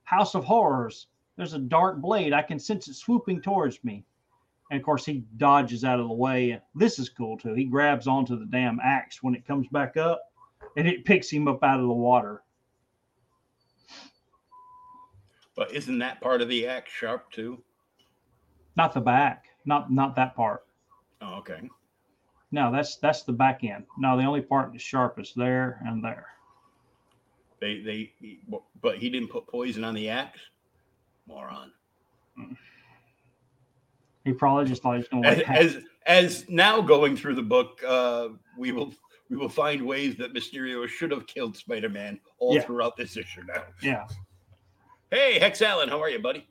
House of Horrors. There's a dark blade. I can sense it swooping towards me. And of course, he dodges out of the way. This is cool too. He grabs onto the damn axe when it comes back up, and it picks him up out of the water. But isn't that part of the axe sharp too? Not the back. Not not that part. Oh, okay. No, that's that's the back end. No, the only part that's sharp is there and there. They they but he didn't put poison on the axe. Moron. He probably just thought he was going to As, as as now going through the book, uh, we will we will find ways that Mysterio should have killed Spider Man all Yeah. throughout this issue. Now, yeah. hey Hex Allen, how are you, buddy?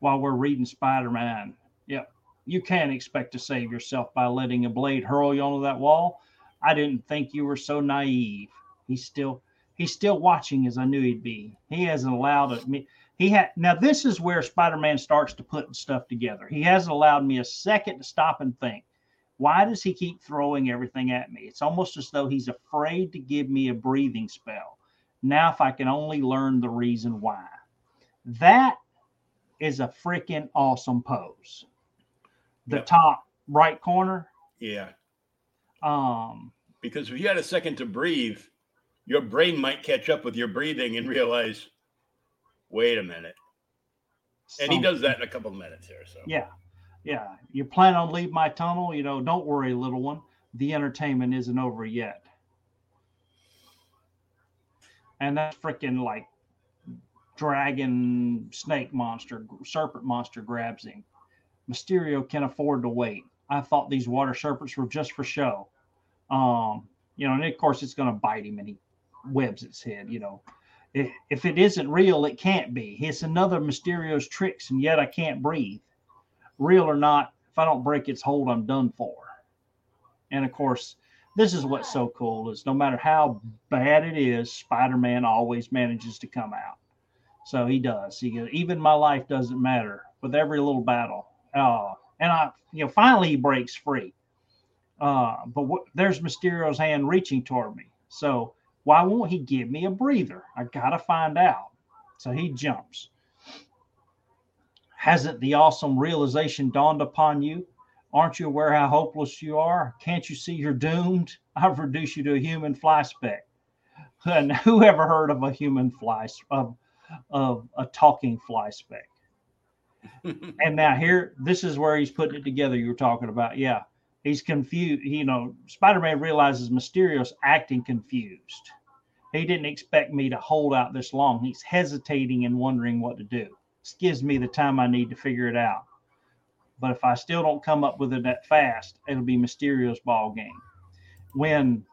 While we're reading Spider Man, yep. You can't expect to save yourself by letting a blade hurl you onto that wall. I didn't think you were so naive. He's still he's still watching as I knew he'd be. He hasn't allowed me. He had now. This is where Spider Man starts to put stuff together. He hasn't allowed me a second to stop and think. Why does he keep throwing everything at me? It's almost as though he's afraid to give me a breathing spell. Now, if I can only learn the reason why. That is a freaking awesome pose. The Yep. top right corner. Yeah. Um, Because if you had a second to breathe, your brain might catch up with your breathing and realize, wait a minute. And he does that in a couple of minutes here. So Yeah. Yeah. You plan on leave my tunnel? You know, don't worry, little one. The entertainment isn't over yet. And that freaking like dragon snake monster, serpent monster grabs him. Mysterio can afford to wait. I thought these water serpents were just for show. Um, you know, and of course it's gonna bite him and he webs its head, you know. If, if it isn't real, it can't be. It's another Mysterio's tricks, and yet I can't breathe real or not, if I don't break its hold, I'm done for. And of course, this is what's so cool is no matter how bad it is, Spider-Man always manages to come out. So he does. He goes, even my life doesn't matter with every little battle. Uh, and I, you know, finally he breaks free. Uh, but what, there's Mysterio's hand reaching toward me. So why won't he give me a breather? I gotta find out. So he jumps. Hasn't the awesome realization dawned upon you? Aren't you aware how hopeless you are? Can't you see you're doomed? I've reduced you to a human fly speck. And who ever heard of a human fly of of a talking fly speck? and now here, this is where he's putting it together. You were talking about, yeah. He's confused. You know, Spider-Man realizes Mysterio's acting confused. He didn't expect me to hold out this long. He's hesitating and wondering what to do. This gives me the time I need to figure it out. But if I still don't come up with it that fast, it'll be Mysterio's ball game. When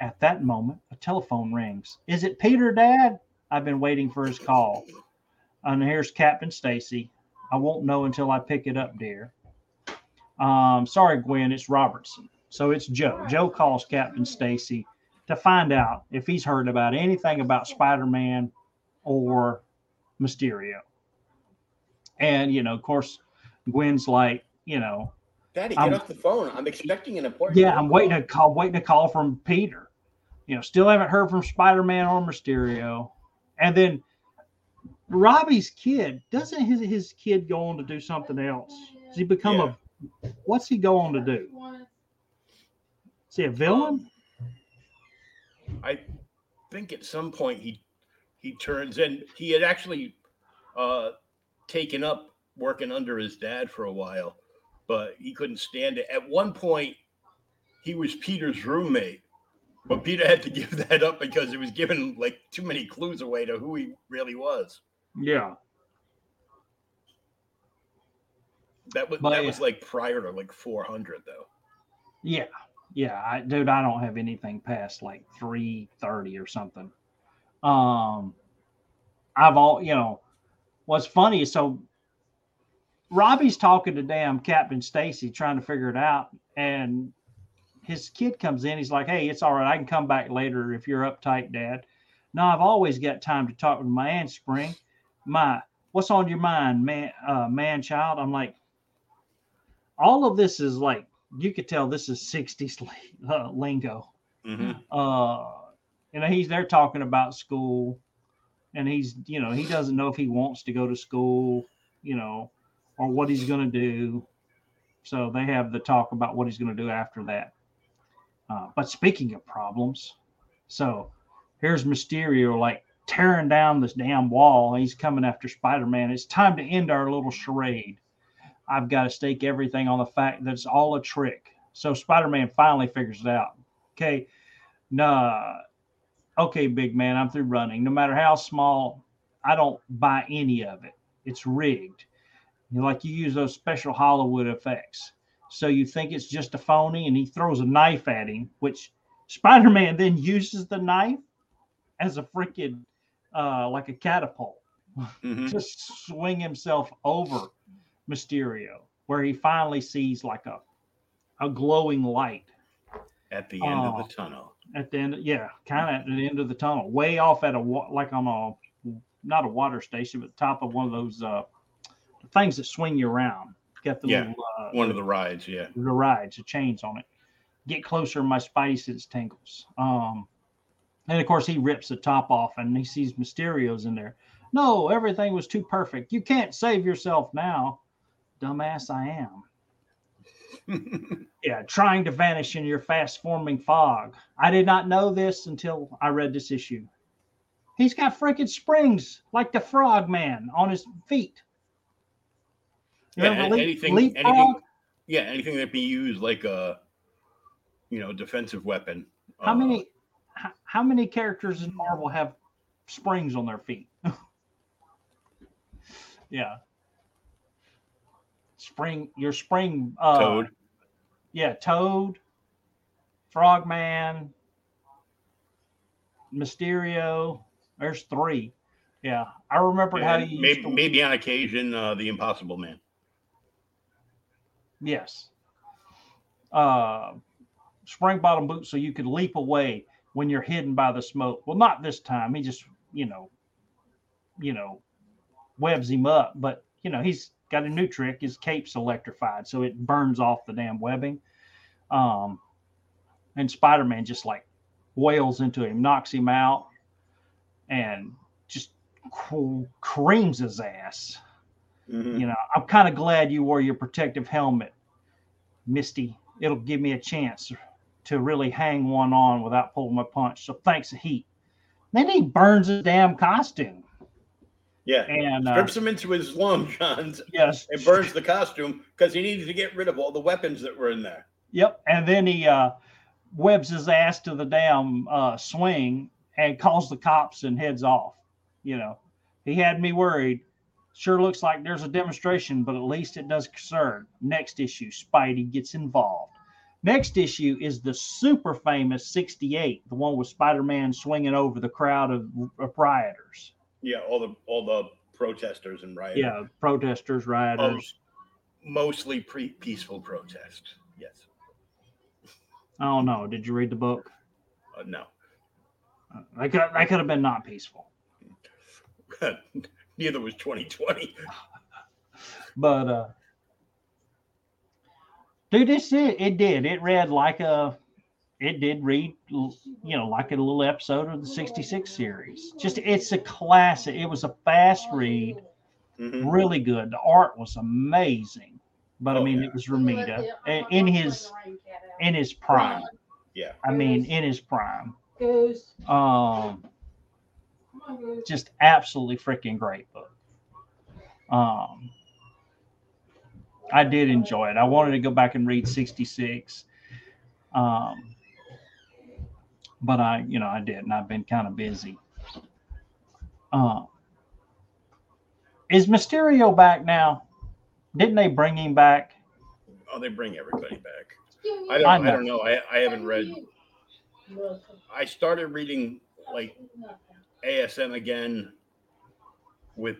at that moment a telephone rings. Is it Peter, Dad? I've been waiting for his call. And here's Captain Stacy. I won't know until I pick it up, dear. Um, sorry, Gwen, it's Robertson. So it's Joe. Joe calls Captain Stacy to find out if he's heard about anything about Spider-Man or Mysterio. And you know, of course, Gwen's like, you know, Daddy, I'm- get off the phone. I'm expecting an important. yeah, I'm waiting call. to call, waiting to call from Peter. You know, still haven't heard from Spider-Man or Mysterio. And then Robbie's kid doesn't his his kid go on to do something else? Does he become a what's he go on to do? Is he a villain? I think at some point he he turns in. He had actually uh, taken up working under his dad for a while, but he couldn't stand it. At one point, he was Peter's roommate, but Peter had to give that up because it was giving like too many clues away to who he really was. Yeah. That was But that was like prior to like 400 though. Yeah. Yeah. I, dude, I don't have anything past like 330 or something. Um, I've all, you know, what's funny is so Robbie's talking to damn Captain Stacy trying to figure it out. And his kid comes in. He's like, Hey, it's all right. I can come back later if you're uptight, Dad. No, I've always got time to talk with my aunt Spring. My, what's on your mind, man, uh, man, child? I'm like, all of this is like, you could tell this is 60s uh, lingo. Mm-hmm. Uh, you know, he's there talking about school and he's, you know, he doesn't know if he wants to go to school, you know, or what he's going to do. So they have the talk about what he's going to do after that. Uh, but speaking of problems, so here's Mysterio like tearing down this damn wall. He's coming after Spider Man. It's time to end our little charade. I've got to stake everything on the fact that it's all a trick. So Spider Man finally figures it out. Okay, nah, okay, big man, I'm through running. No matter how small, I don't buy any of it. It's rigged. You know, like you use those special Hollywood effects. So you think it's just a phony, and he throws a knife at him, which Spider Man then uses the knife as a freaking uh, like a catapult Mm-hmm. to swing himself over Mysterio, where he finally sees like a a glowing light At the end Oh. of the tunnel. at the end. Yeah, kind of at the end of the tunnel, way off at a like on a not a water station, but top of one of those uh things that swing you around. Got the Yeah, little uh, One of the rides, yeah. the rides, the chains on it. Get closer, my spidey sense tingles. Um, And of course, he rips the top off and he sees Mysterio's in there. No, everything was too perfect. You can't save yourself now. Dumbass, I am. yeah, trying to vanish in your fast forming fog. I did not know this until I read this issue. He's got freaking springs like the frog man on his feet. Yeah, leap- anything, leapfrog? anything, yeah, anything that be used like a, you know, defensive weapon. How uh, many how, how many characters in Marvel have springs on their feet? yeah. Spring your spring uh Toad? yeah, Toad, Frogman, Mysterio. There's three. Yeah. I remember how use maybe, maybe on occasion uh, the Impossible Man. Yes. Uh, spring bottom boots so you could leap away when you're hidden by the smoke. Well, not this time. He just, you know, you know, webs him up. But you know, he's got a new trick. His cape's electrified, so it burns off the damn webbing. Um, and Spider-Man just like wails into him, knocks him out, and just cr- creams his ass Mhm. you know, I'm kind of glad you wore your protective helmet, Misty. It'll give me a chance to really hang one on without pulling my punch. So thanks, the Heat. Then he burns his damn costume. Yeah, And uh, strips him into his long johns yes, and burns the costume because he needed to get rid of all the weapons that were in there. Yep. And then he uh, webs his ass to the damn uh, swing and calls the cops and heads off. You know, he had me worried. Sure looks like there's a demonstration, but at least it does concern. Next issue, Spidey gets involved. Next issue is the super famous 68, the one with Spider Man swinging over the crowd of, of rioters. Yeah, all the all the protesters and rioters. Yeah, protesters, rioters. Most, mostly pre- peaceful protests. Yes. I don't know. Did you read the book? Uh, no. That could, that could have been not peaceful. Neither was 2020. but uh dude this it, it did it read like a it did read you know like a little episode of the 66 series just it's a classic it was a fast read Mhm. really good the art was amazing but i Oh, mean yeah. it was Romita in, in his in his prime Yeah. i mean in his prime Goose. um Come on, Goose. just absolutely freaking great book. Um, I did enjoy it. I wanted to go back and read 66. Um, but I, you know, I didn't. I've been kind of busy. Um, is Mysterio back now? Didn't they bring him back? Oh, they bring everybody back. I don't. I I, know. don't know. I, I haven't read. I started reading like ASM again with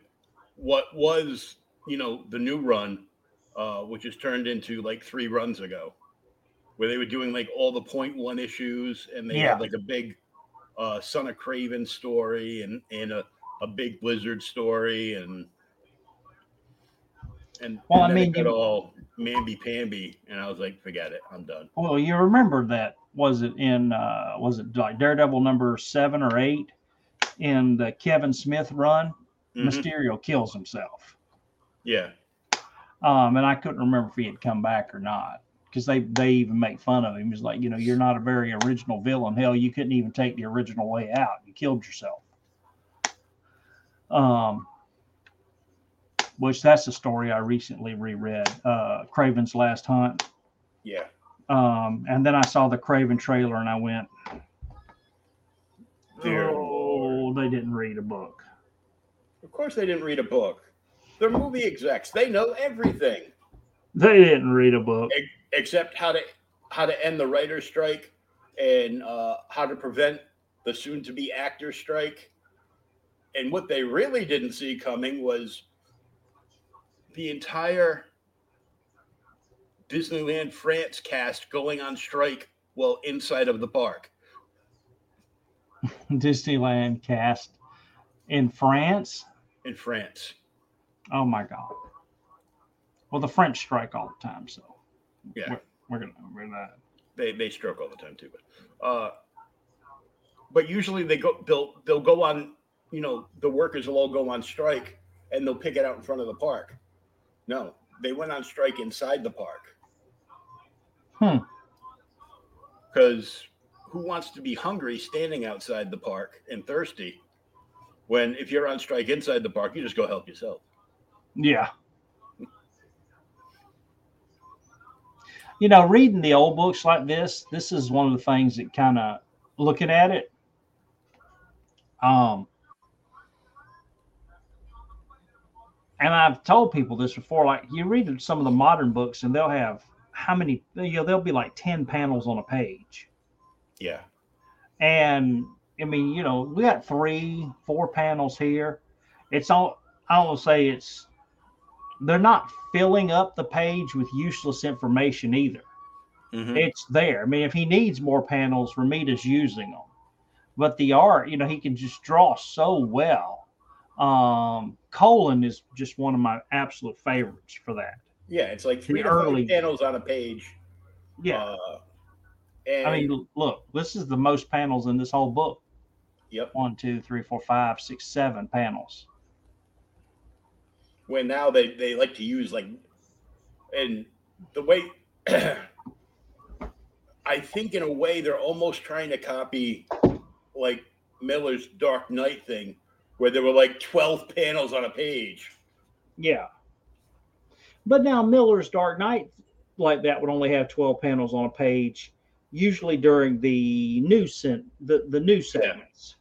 what was you know the new run, uh, which has turned into like three runs ago, where they were doing like all the point one issues, and they Yeah. had like a big uh, Son of Kraven story and and a, a big Blizzard story and. And, Well, and I mean, it you- all mamby pamby, and I was like, "Forget it, I'm done." Well, you remember that was it in uh was it like Daredevil number seven or eight in the Kevin Smith run? Mhm. Mysterio kills himself. Yeah, Um, and I couldn't remember if he had come back or not because they they even make fun of him. He's like, you know, you're not a very original villain. Hell, you couldn't even take the original way out. You killed yourself. Um, which that's a story I recently reread, uh, Kraven's Last Hunt. yeah. Um, and then I saw the Craven trailer and I went, Dear oh, they didn't read a book. Of course, they didn't read a book. They're movie execs. They know everything They didn't read a book. Except how to how to end the writer's strike and uh, how to prevent the soon-to-be actor strike. And what they really didn't see coming was the entire Disneyland France cast going on strike while inside of the park. Disneyland cast in France. in France. Oh my God. Well, the French strike all the time, so Yeah, we're gonna we're that. they they stroke all the time too. But uh, but usually they go they'll they'll go on you know the workers will all go on strike and they'll pick it out in front of the park no they went on strike inside the park Hmm. because who wants to be hungry standing outside the park and thirsty when if you're on strike inside the park you just go help yourself Yeah. You know, reading the old books like this, this is one of the things that kind of looking at it. Um, and I've told people this before. Like you read some of the modern books, and they'll have how many? You know, they'll be like ten panels on a page. yeah And I mean, you know, we got three, four panels here. It's all I don't say it's they're not filling up the page with useless information either. Mhm. It's there. I mean, if he needs more panels, Romita's using them. But the art, you know, he can just draw so well. Um, Colan is just one of my absolute favorites for that. yeah it's like three early- panels on a page Yeah. uh, and I mean, look, this is the most panels in this whole book. yep One, two, three, four, five, six, seven panels. When now they they like to use like and the way I think in a way they're almost trying to copy like Miller's Dark Knight thing where there were like 12 panels on a page. Yeah. But now Miller's Dark Knight, like that, would only have 12 panels on a page, usually during the new sen- the, the Yeah. segments.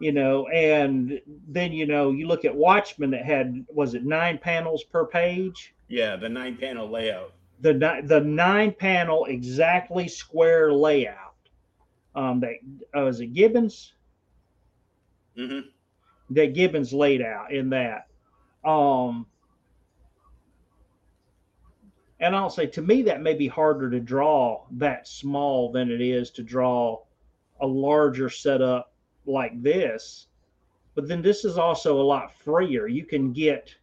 You know, and then you know, you look at Watchmen that had was it nine panels per page? Yeah, the nine panel layout. The the nine panel exactly square layout. Um that uh, was it Gibbons? hmm that Gibbons laid out in that. Um, and I'll say to me that may be harder to draw that small than it is to draw a larger setup like this. But then this is also a lot freer. You can get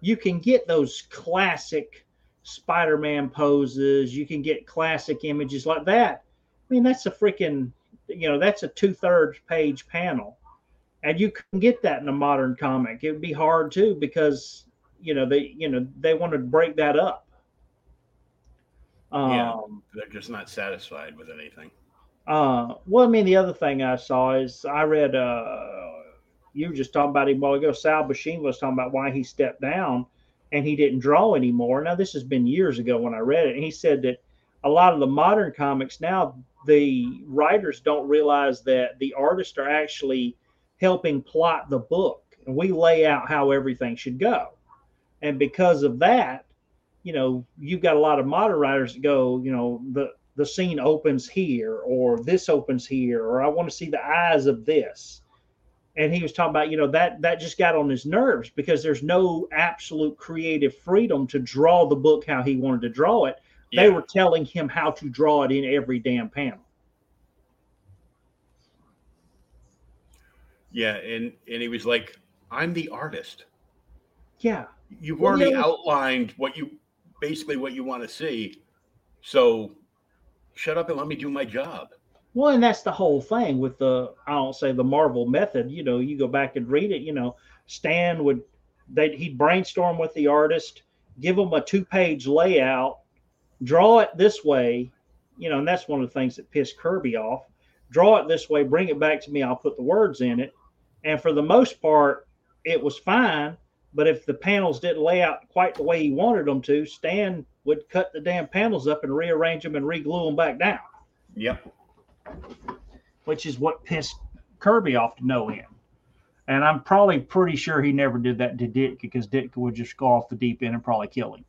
you can get those classic Spider-Man poses. You can get classic images like that. I mean, that's a freaking you know that's a two-thirds page panel and you can get that in a modern comic it would be hard too because you know they you know they want to break that up um Yeah. They're just not satisfied with anything. Uh well i mean the other thing i saw is i read uh you were just talking about him a while ago. Sal Buscema was talking about why he stepped down and he didn't draw anymore. Now this has been years ago when i read it. And he said that a lot of the modern comics now the writers don't realize that the artists are actually helping plot the book. And we lay out how everything should go. And because of that you know you've got a lot of modern writers that go you know the the scene opens here or this opens here or i want to see the eyes of this and he was talking about you know that that just got on his nerves because there's no absolute creative freedom to draw the book how he wanted to draw it they were telling him how to draw it in every damn panel Yeah, and and he was like, "I'm the artist. yeah You've Well, already yeah. outlined what you basically what you want to see. So shut up and let me do my job." Well, and that's the whole thing with the I don't say the Marvel method. You know, you go back and read it. You know, Stan would they he'd brainstorm with the artist, give them a two page layout, draw it this way. You know, and that's one of the things that pissed Kirby off. Draw it this way, bring it back to me. I'll put the words in it. And for the most part, it was fine. But if the panels didn't lay out quite the way he wanted them to, Stan would cut the damn panels up and rearrange them and re-glue them back down Yep. which is what pissed Kirby off to no end. And I'm probably pretty sure he never did that to Dick because Dick would just go off the deep end and probably kill him.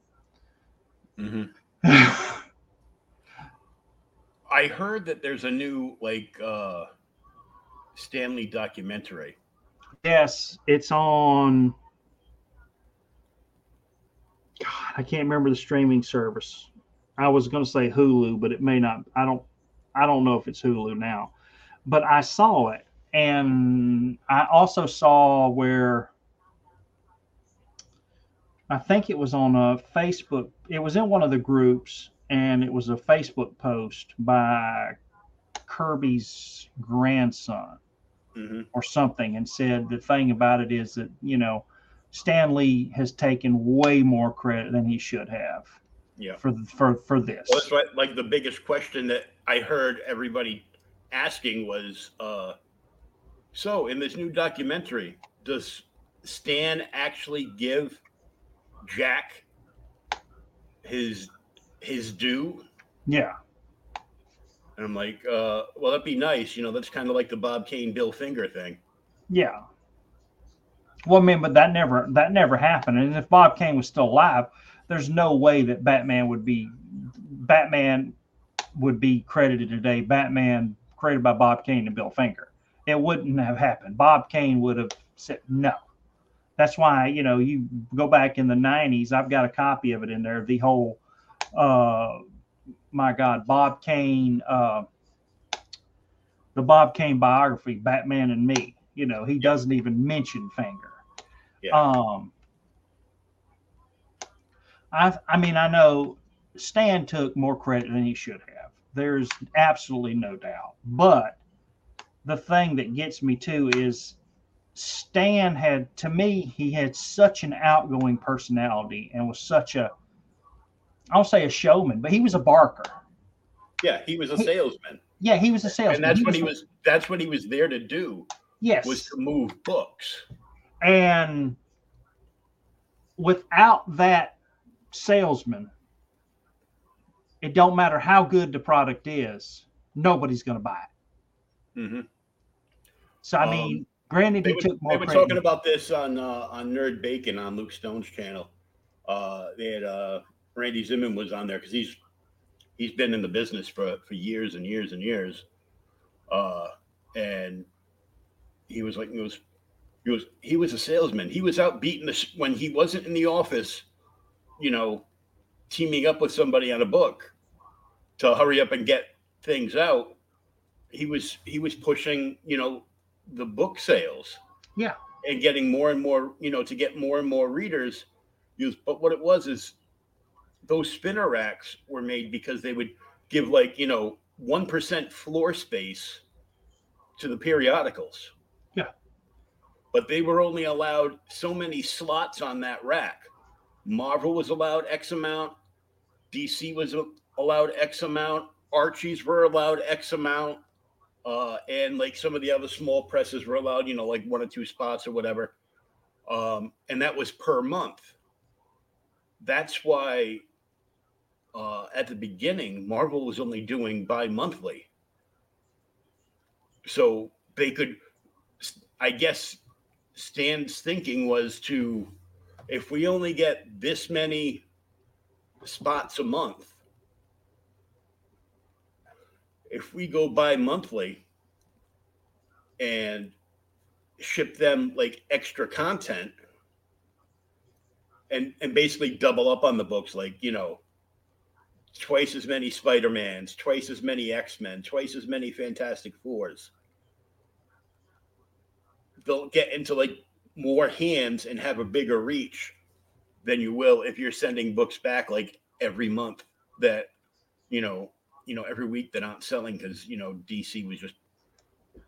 Mm-hmm. I heard that there's a new like uh Stan Lee documentary. yes, it's on. God, I can't remember the streaming service. I was going to say Hulu, but it may not. I don't. I don't know if it's Hulu now, but I saw it, and I also saw where. I think it was on a Facebook. It was in one of the groups, and it was a Facebook post by Kirby's grandson hmm or something and said the thing about it is that, you know, Stan Lee has taken way more credit than he should have Yeah. for for for this. Well, that's what like the biggest question that I heard everybody asking was, uh, so in this new documentary, does Stan actually give Jack his his due? Yeah. And I'm like, uh, well, that'd be nice. You know, that's kind of like the Bob Kane Bill Finger thing. Yeah. Well, I mean, but that never that never happened. And if Bob Kane was still alive, there's no way that Batman would be Batman would be credited today. Batman created by Bob Kane and Bill Finger. It wouldn't have happened. Bob Kane would have said no. That's why you know you go back in the '90s. I've got a copy of it in there. The whole, uh, my God, Bob Kane, uh, the Bob Kane biography, Batman and Me. You know, he doesn't even mention Finger. Yeah. Um, I I mean, I know Stan took more credit than he should have. There's absolutely no doubt. But the thing that gets me too is Stan had, to me, he had such an outgoing personality and was such a, I'll say a showman, but he was a barker. Yeah, he was a salesman, Yeah, he was a salesman. and that's what he was. That's what he was there to do Yes. was to move books. And without that salesman, it don't matter how good the product is, nobody's going to buy it. hmm So I Um, mean, granted, They took more they were credit. talking about this on uh, on Nerd Bacon on Luke Stone's channel. Uh, they had uh, Randy Zimmern was on there because he's he's been in the business for for years and years and years, uh, and he was like he was he was he was a salesman. He was out beating this when he wasn't in the office, you know, teaming up with somebody on a book to hurry up and get things out. He was he was pushing you know the book sales Yeah. and getting more and more you know to get more and more readers use but what it was is those spinner racks were made because they would give like you know 1% floor space to the periodicals. But they were only allowed so many slots on that rack marvel was allowed x amount dc was allowed x amount archies were allowed x amount uh, and like some of the other small presses were allowed, you know, like one or two spots or whatever. Um, and that was per month. That's why uh, at the beginning, Marvel was only doing bi monthly. So they could, I guess, Stan's thinking was to, if we only get this many spots a month, if we go by monthly and ship them like extra content and and basically double up on the books like you know twice as many spider-mans twice as many x-men twice as many fantastic fours they'll get into like more hands and have a bigger reach than you will if you're sending books back like every month that you know you know every week that aren't selling because you know DC was just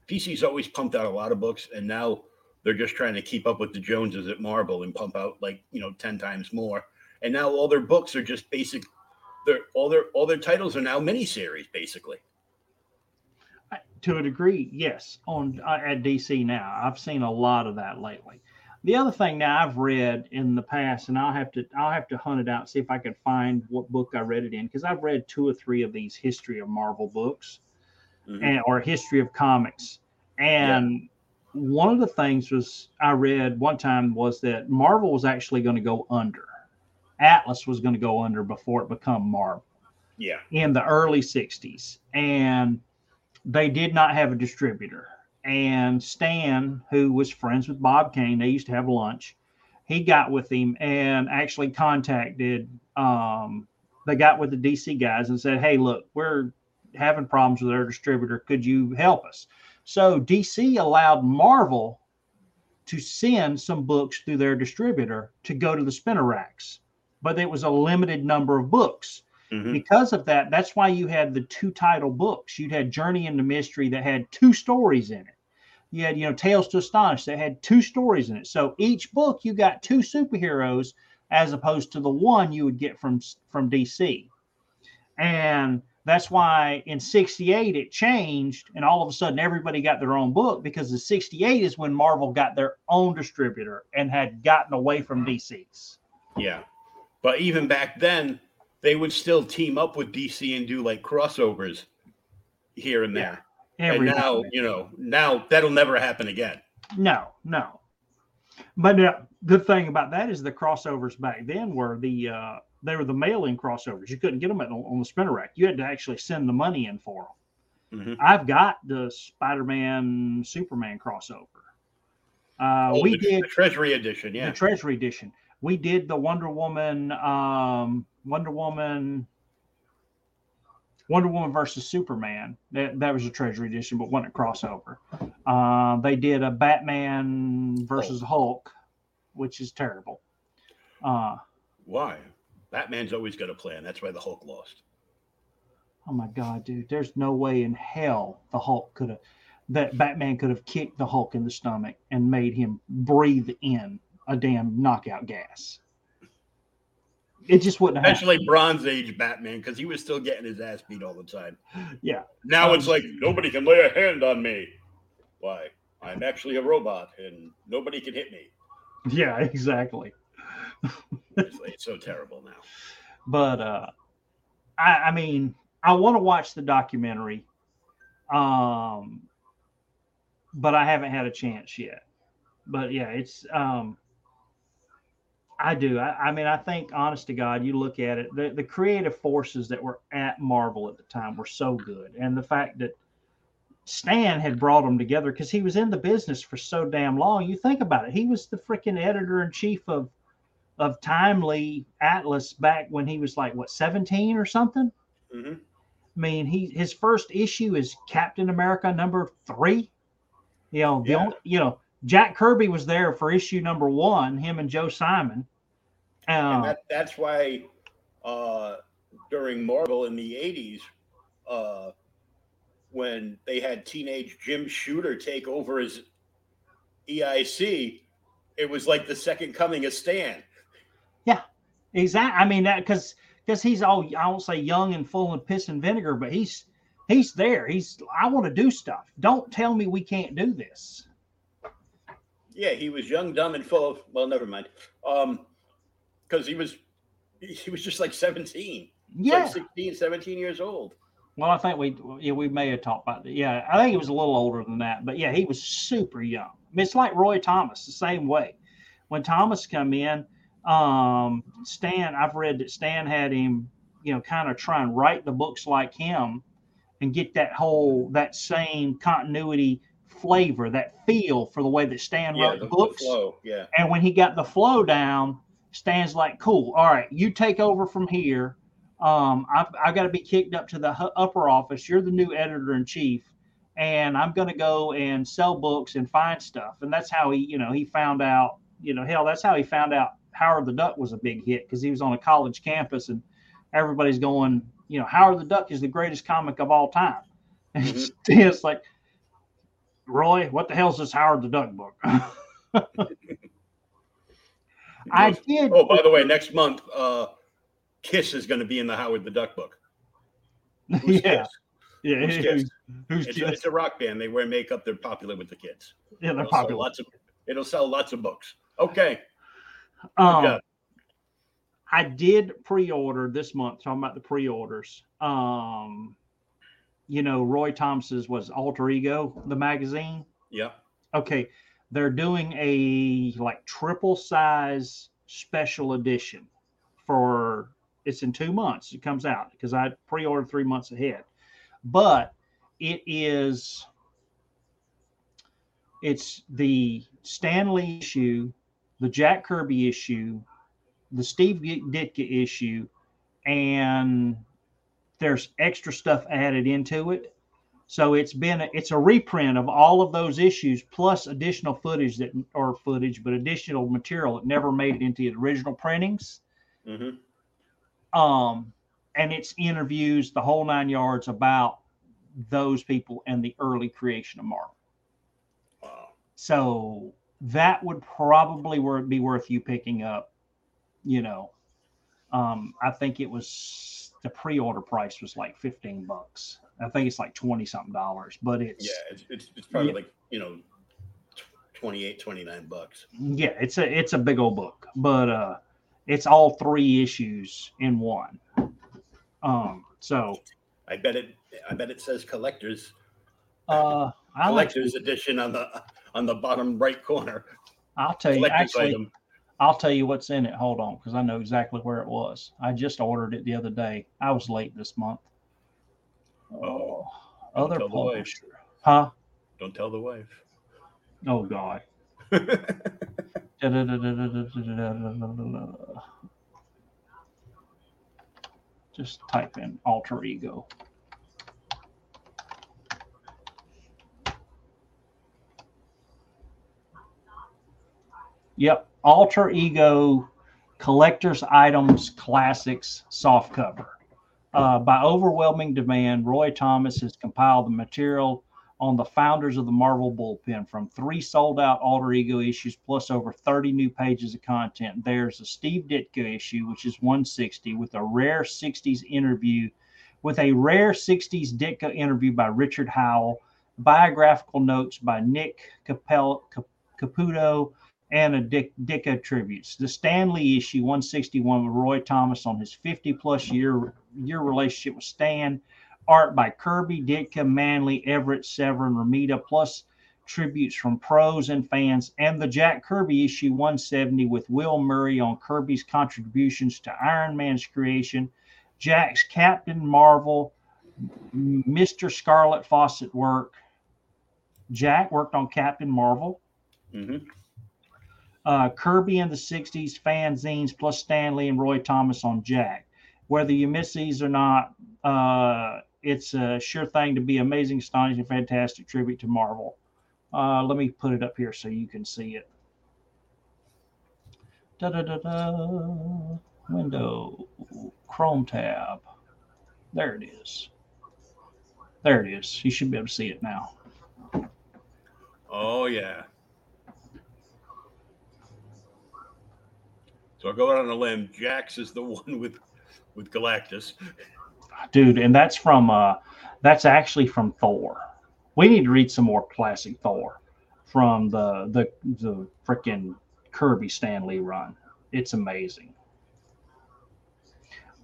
DC's always pumped out a lot of books and now they're just trying to keep up with the Joneses at Marvel and pump out like you know ten times more. And now all their books are just basic. They're all their all their titles are now miniseries basically. To a degree, yes. On uh, at DC now, I've seen a lot of that lately. The other thing now I've read in the past, and I'll have to I'll have to hunt it out see if I can find what book I read it in because I've read two or three of these history of Marvel books Mhm. and or history of comics, and one of the things was I read one time was that Marvel was actually going to go under. Atlas was going to go under before it become Marvel Yeah. in the early 60s and they did not have a distributor. And stan who was friends with bob kane they used to have lunch. He got with him and actually contacted um, they got with the dc guys and said hey look we're having problems with our distributor. Could you help us? So dc allowed marvel to send some books through their distributor to go to the spinner racks but it was a limited number of books Mhm. Because of that, that's why you had the two title books. You had Journey into Mystery that had two stories in it. You had, you know, Tales to Astonish that had two stories in it. So each book you got two superheroes as opposed to the one you would get from from DC. And that's why in 68 it changed and all of a sudden everybody got their own book because the 68 is when Marvel got their own distributor and had gotten away from DC's. Yeah. But even back then, they would still team up with DC and do like crossovers here and there. And Every now, you know, now that'll never happen again. No, no. But now, the thing about that is the crossovers back then were the uh, they were the mail-in crossovers. You couldn't get them at, on the spinner rack. You had to actually send the money in for them. Mhm. I've got the Spider-Man Superman crossover. Uh, Oh, we the, did the Treasury Edition, yeah. the Treasury edition. We did the Wonder Woman, um, Wonder Woman, Wonder Woman versus Superman. That, that was a Treasury edition, but wasn't a crossover. Uh, they did a Batman versus Hulk, which is terrible. Uh, Why? Batman's always got a plan. That's why the Hulk lost. oh my God, dude! There's no way in hell the Hulk could have that Batman could have kicked the Hulk in the stomach and made him breathe in a damn knockout gas. It just wouldn't. Especially Bronze Age Batman, because he was still getting his ass beat all the time. Yeah. Now Um, it's like nobody can lay a hand on me. Why? I'm actually a robot and nobody can hit me. Yeah, exactly. It's, it's so terrible now. But uh I I mean, I want to watch the documentary. Um but I haven't had a chance yet. But yeah, it's um I do. I, I mean, I think, honest to God, you look at it, the, the creative forces that were at Marvel at the time were so good. And the fact that Stan had brought them together because he was in the business for so damn long. You think about it. He was the freaking editor in chief of of Timely Atlas back when he was like what 17 or something. hmm I mean, he his first issue is Captain America number three. You know, the Yeah. only, you know Jack Kirby was there for issue number one. Him and Joe Simon. And Uh, that, that's why uh, during Marvel in the 80s, uh, when they had teenage Jim Shooter take over as EIC, it was like the second coming of Stan. Yeah, exactly. I mean that because because he's all I won't say young and full of piss and vinegar, but he's he's there. He's I want to do stuff. Don't tell me we can't do this. Yeah, he was young, dumb, and full of. Well, never mind. Um, because he was, he was just like 17, Yeah. like 16, 17 years old. Well, I think we yeah we may have talked about that. Yeah, I think he was a little older than that, but yeah, he was super young. I mean, it's like Roy Thomas, the same way. When Thomas come in, um, Stan, I've read that Stan had him, you know, kind of try and write the books like him, and get that whole that same continuity flavor, that feel for the way that Stan Yeah, wrote the, the books. flow. Yeah. And when he got the flow down, Stan's like, "Cool, all right, you take over from here. Um, I've, I've got to be kicked up to the upper office. You're the new editor in chief, and I'm going to go and sell books and find stuff." And that's how he, you know, he found out. You know, hell, that's how he found out Howard the Duck was a big hit because he was on a college campus and everybody's going, you know, Howard the Duck is the greatest comic of all time. And Mhm. it's like, Roy, what the hell's this Howard the Duck book? I did. Oh, by the way, next month, uh, Kiss is going to be in the Howard the Duck book. Who's yeah, Kiss? yeah. Who's Who's, Kiss? who's It's, Kiss? it's a rock band. They wear makeup. They're popular with the kids. Yeah, they're It'll sell popular. Lots of. It'll sell lots of books. Okay. Um. I did pre-order this month. Talking about the pre-orders. Um, you know, Roy Thomas's was Alter Ego, the magazine. Yeah. Okay, they're doing a like triple size special edition for it's in two months. It comes out because I pre-ordered three months ahead, but it is it's the Stan Lee issue, the Jack Kirby issue, the Steve Ditko issue, and there's extra stuff added into it. So it's been a, it's a reprint of all of those issues plus additional footage that or footage, but additional material that never made it into the original printings. hmm Um, and it's interviews the whole nine yards about those people and the early creation of Marvel. Wow. So that would probably be worth you picking up. You know, um, I think it was the pre-order price was like fifteen bucks. I think it's like twenty something dollars, but it's Yeah, it's, it's, it's probably Yeah. like, you know, tw- 28, 29 bucks. yeah, it's a it's a big old book, but uh, it's all three issues in one. Um, so I bet it. I bet it says collectors uh, I like, collectors edition on the on the bottom right corner. I'll tell you actually. item. I'll tell you what's in it. Hold on, because I know exactly where it was. I just ordered it the other day. I was late this month. Oh, other the wife. publisher, huh? Don't tell the wife. Oh God. Just type in alter ego. Yep, alter ego collector's items classics soft cover. Uh, by overwhelming demand, Roy Thomas has compiled the material on the founders of the Marvel bullpen from three sold out alter ego issues plus over 30 new pages of content. There's a Steve Ditko issue, which is 160, with a rare 60s interview, with a rare 60s Ditko interview by Richard Howell, biographical notes by Nick Capel, Cap- Caputo, and a Dick, Ditko tributes. The Stan Lee issue 161 with Roy Thomas on his 50 plus year year relationship with Stan art by Kirby, Ditko, Manley, Everett, Severin, Romita, plus tributes from pros and fans, and the Jack Kirby issue 170 with Will Murray on Kirby's contributions to Iron Man's creation, Jack's Captain Marvel, Mr. Scarlet Fawcett work. Jack worked on Captain Marvel. hmm Uh, Kirby in the 60s, fanzines, plus Stan Lee and Roy Thomas on Jack. Whether you miss these or not, uh, it's a sure thing to be amazing, astonishing, fantastic tribute to Marvel. Uh, let me put it up here so you can see it. Da da da da. Window, Chrome tab. There it is. There it is. You should be able to see it now. Oh yeah. So I'll go out on a limb. Jack's is the one with with Galactus. dude and that's from uh that's actually from thor. We need to read some more classic thor from the the the freaking kirby stan lee run. It's amazing.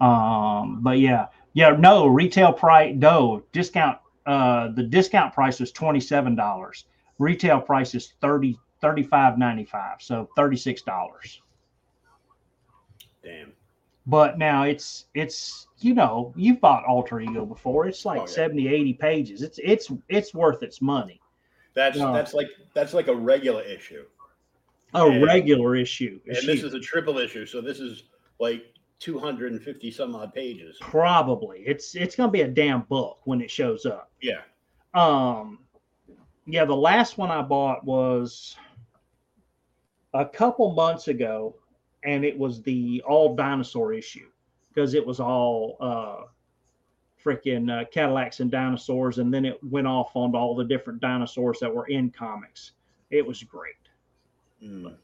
Um but yeah yeah no retail price no discount uh the discount price was $27 retail price is 30 35.95 so $36 Damn. but now it's it's you know you've bought alter ego before it's like Oh, yeah. 70 80 pages it's it's it's worth its money That's No. that's like that's like a regular issue. a And- regular issue And this is a triple issue, so this is like 250 some odd pages. probably it's it's gonna be a damn book when it shows up Yeah. um yeah the last one i bought was a couple months ago and it was the all dinosaur issue because it was all uh freaking uh, cadillacs and dinosaurs and then it went off onto all the different dinosaurs that were in comics it was great Mm.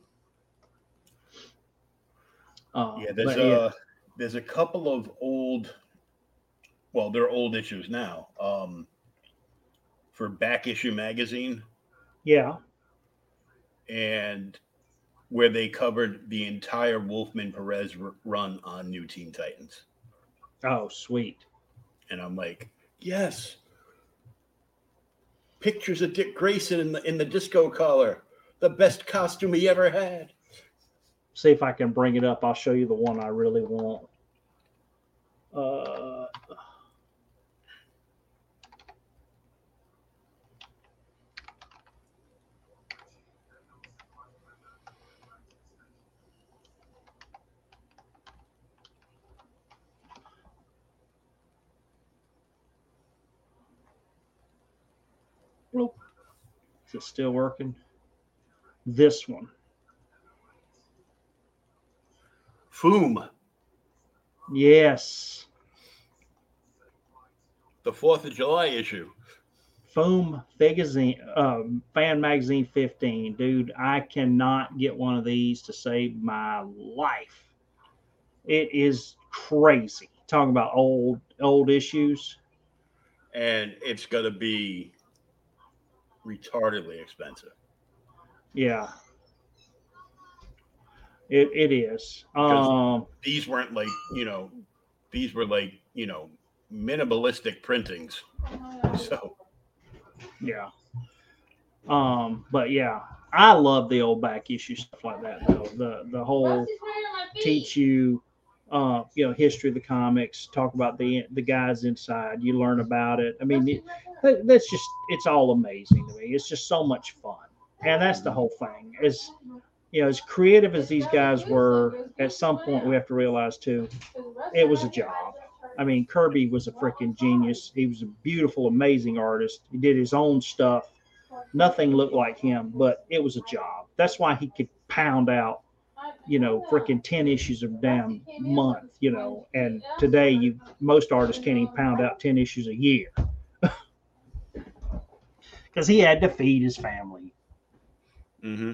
um, Yeah, there's but a there's a couple of old well, they're old issues now. Um for back issue magazine yeah and where they covered the entire Wolfman Perez run on New Teen Titans. oh sweet And I'm like, yes. Pictures of Dick Grayson in the in the disco collar, the best costume he ever had. see if I can bring it up. I'll show you the one I really want. Uh, Nope. Is it still working? This one. Foom. Yes. the Fourth of July issue. Foom Magazine, um, Fan Magazine 15. Dude, I cannot get one of these to save my life. It is crazy. Talking about old old issues. and it's going to be retardedly expensive. Yeah. It it is. Um These weren't like you know, these were like you know minimalistic printings. So yeah. Um, but yeah, I love the old back issue stuff like that though. The the whole teach you uh you know history of the comics talk about the the guys inside you learn about it. I mean it, that- that's just it's all amazing to me. It's just so much fun. And that's the whole thing. As you know as creative as these guys were at some point we have to realize too it was a job. I mean kirby was a freaking genius. He was a beautiful amazing artist. He did his own stuff. Nothing looked like him but it was a job. That's why he could pound out you know, freaking 10 issues a damn month, you know, and today you most artists can't even pound out 10 issues a year. Because he had to feed his family. mm-hmm.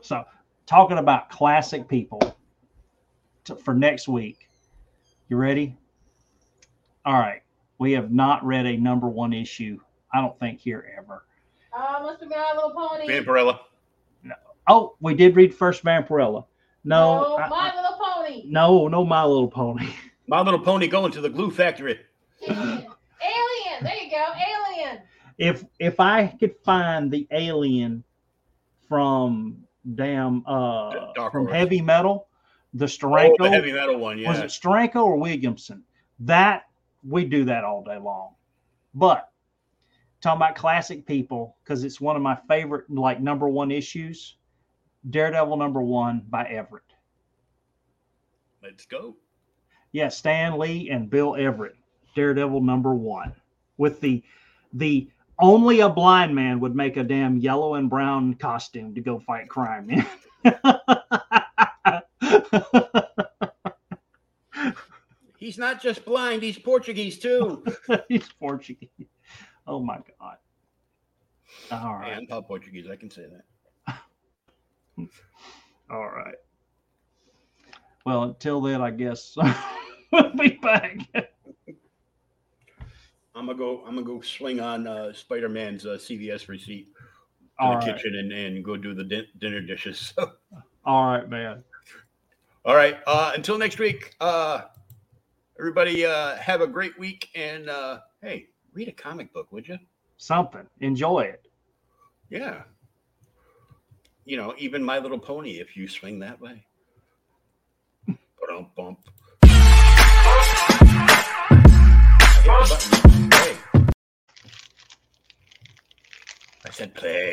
So, talking about classic people to, for next week, you ready? All right. We have not read a number one issue, I don't think, here ever. Uh, must have been our little pony. Vampirella. Oh, we did read first Vampirella. No, No, I- my little pony. no, no, My Little Pony. My little pony going to the glue factory. Alien. There you go. Alien. if if I could find the alien from damn uh Dark from Horse. heavy metal, the Oh, Steranko the heavy metal one. Yeah. was it Steranko or Williamson? That we do that all day long. But talking about classic people because it's one of my favorite like number one issues. Daredevil number one by Everett. Let's go. Yeah, Stan Lee and Bill Everett, Daredevil number one, with the the only a blind man would make a damn yellow and brown costume to go fight crime in. He's not just blind; he's Portuguese too. He's Portuguese. Oh my god! All Hey, I'm not Portuguese. I can say that. All right. Well, until then, I guess we'll be back. I'm gonna go. I'm gonna go swing on uh, Spider-Man's uh, CVS receipt to All the right, kitchen and, and go do the din- dinner dishes. All right, man. all right. Uh, until next week. Uh, everybody, uh, have a great week. And uh, hey, read a comic book, would you? Something. Enjoy it. Yeah. You know, even My Little Pony, if you swing that way. Bump. I said play.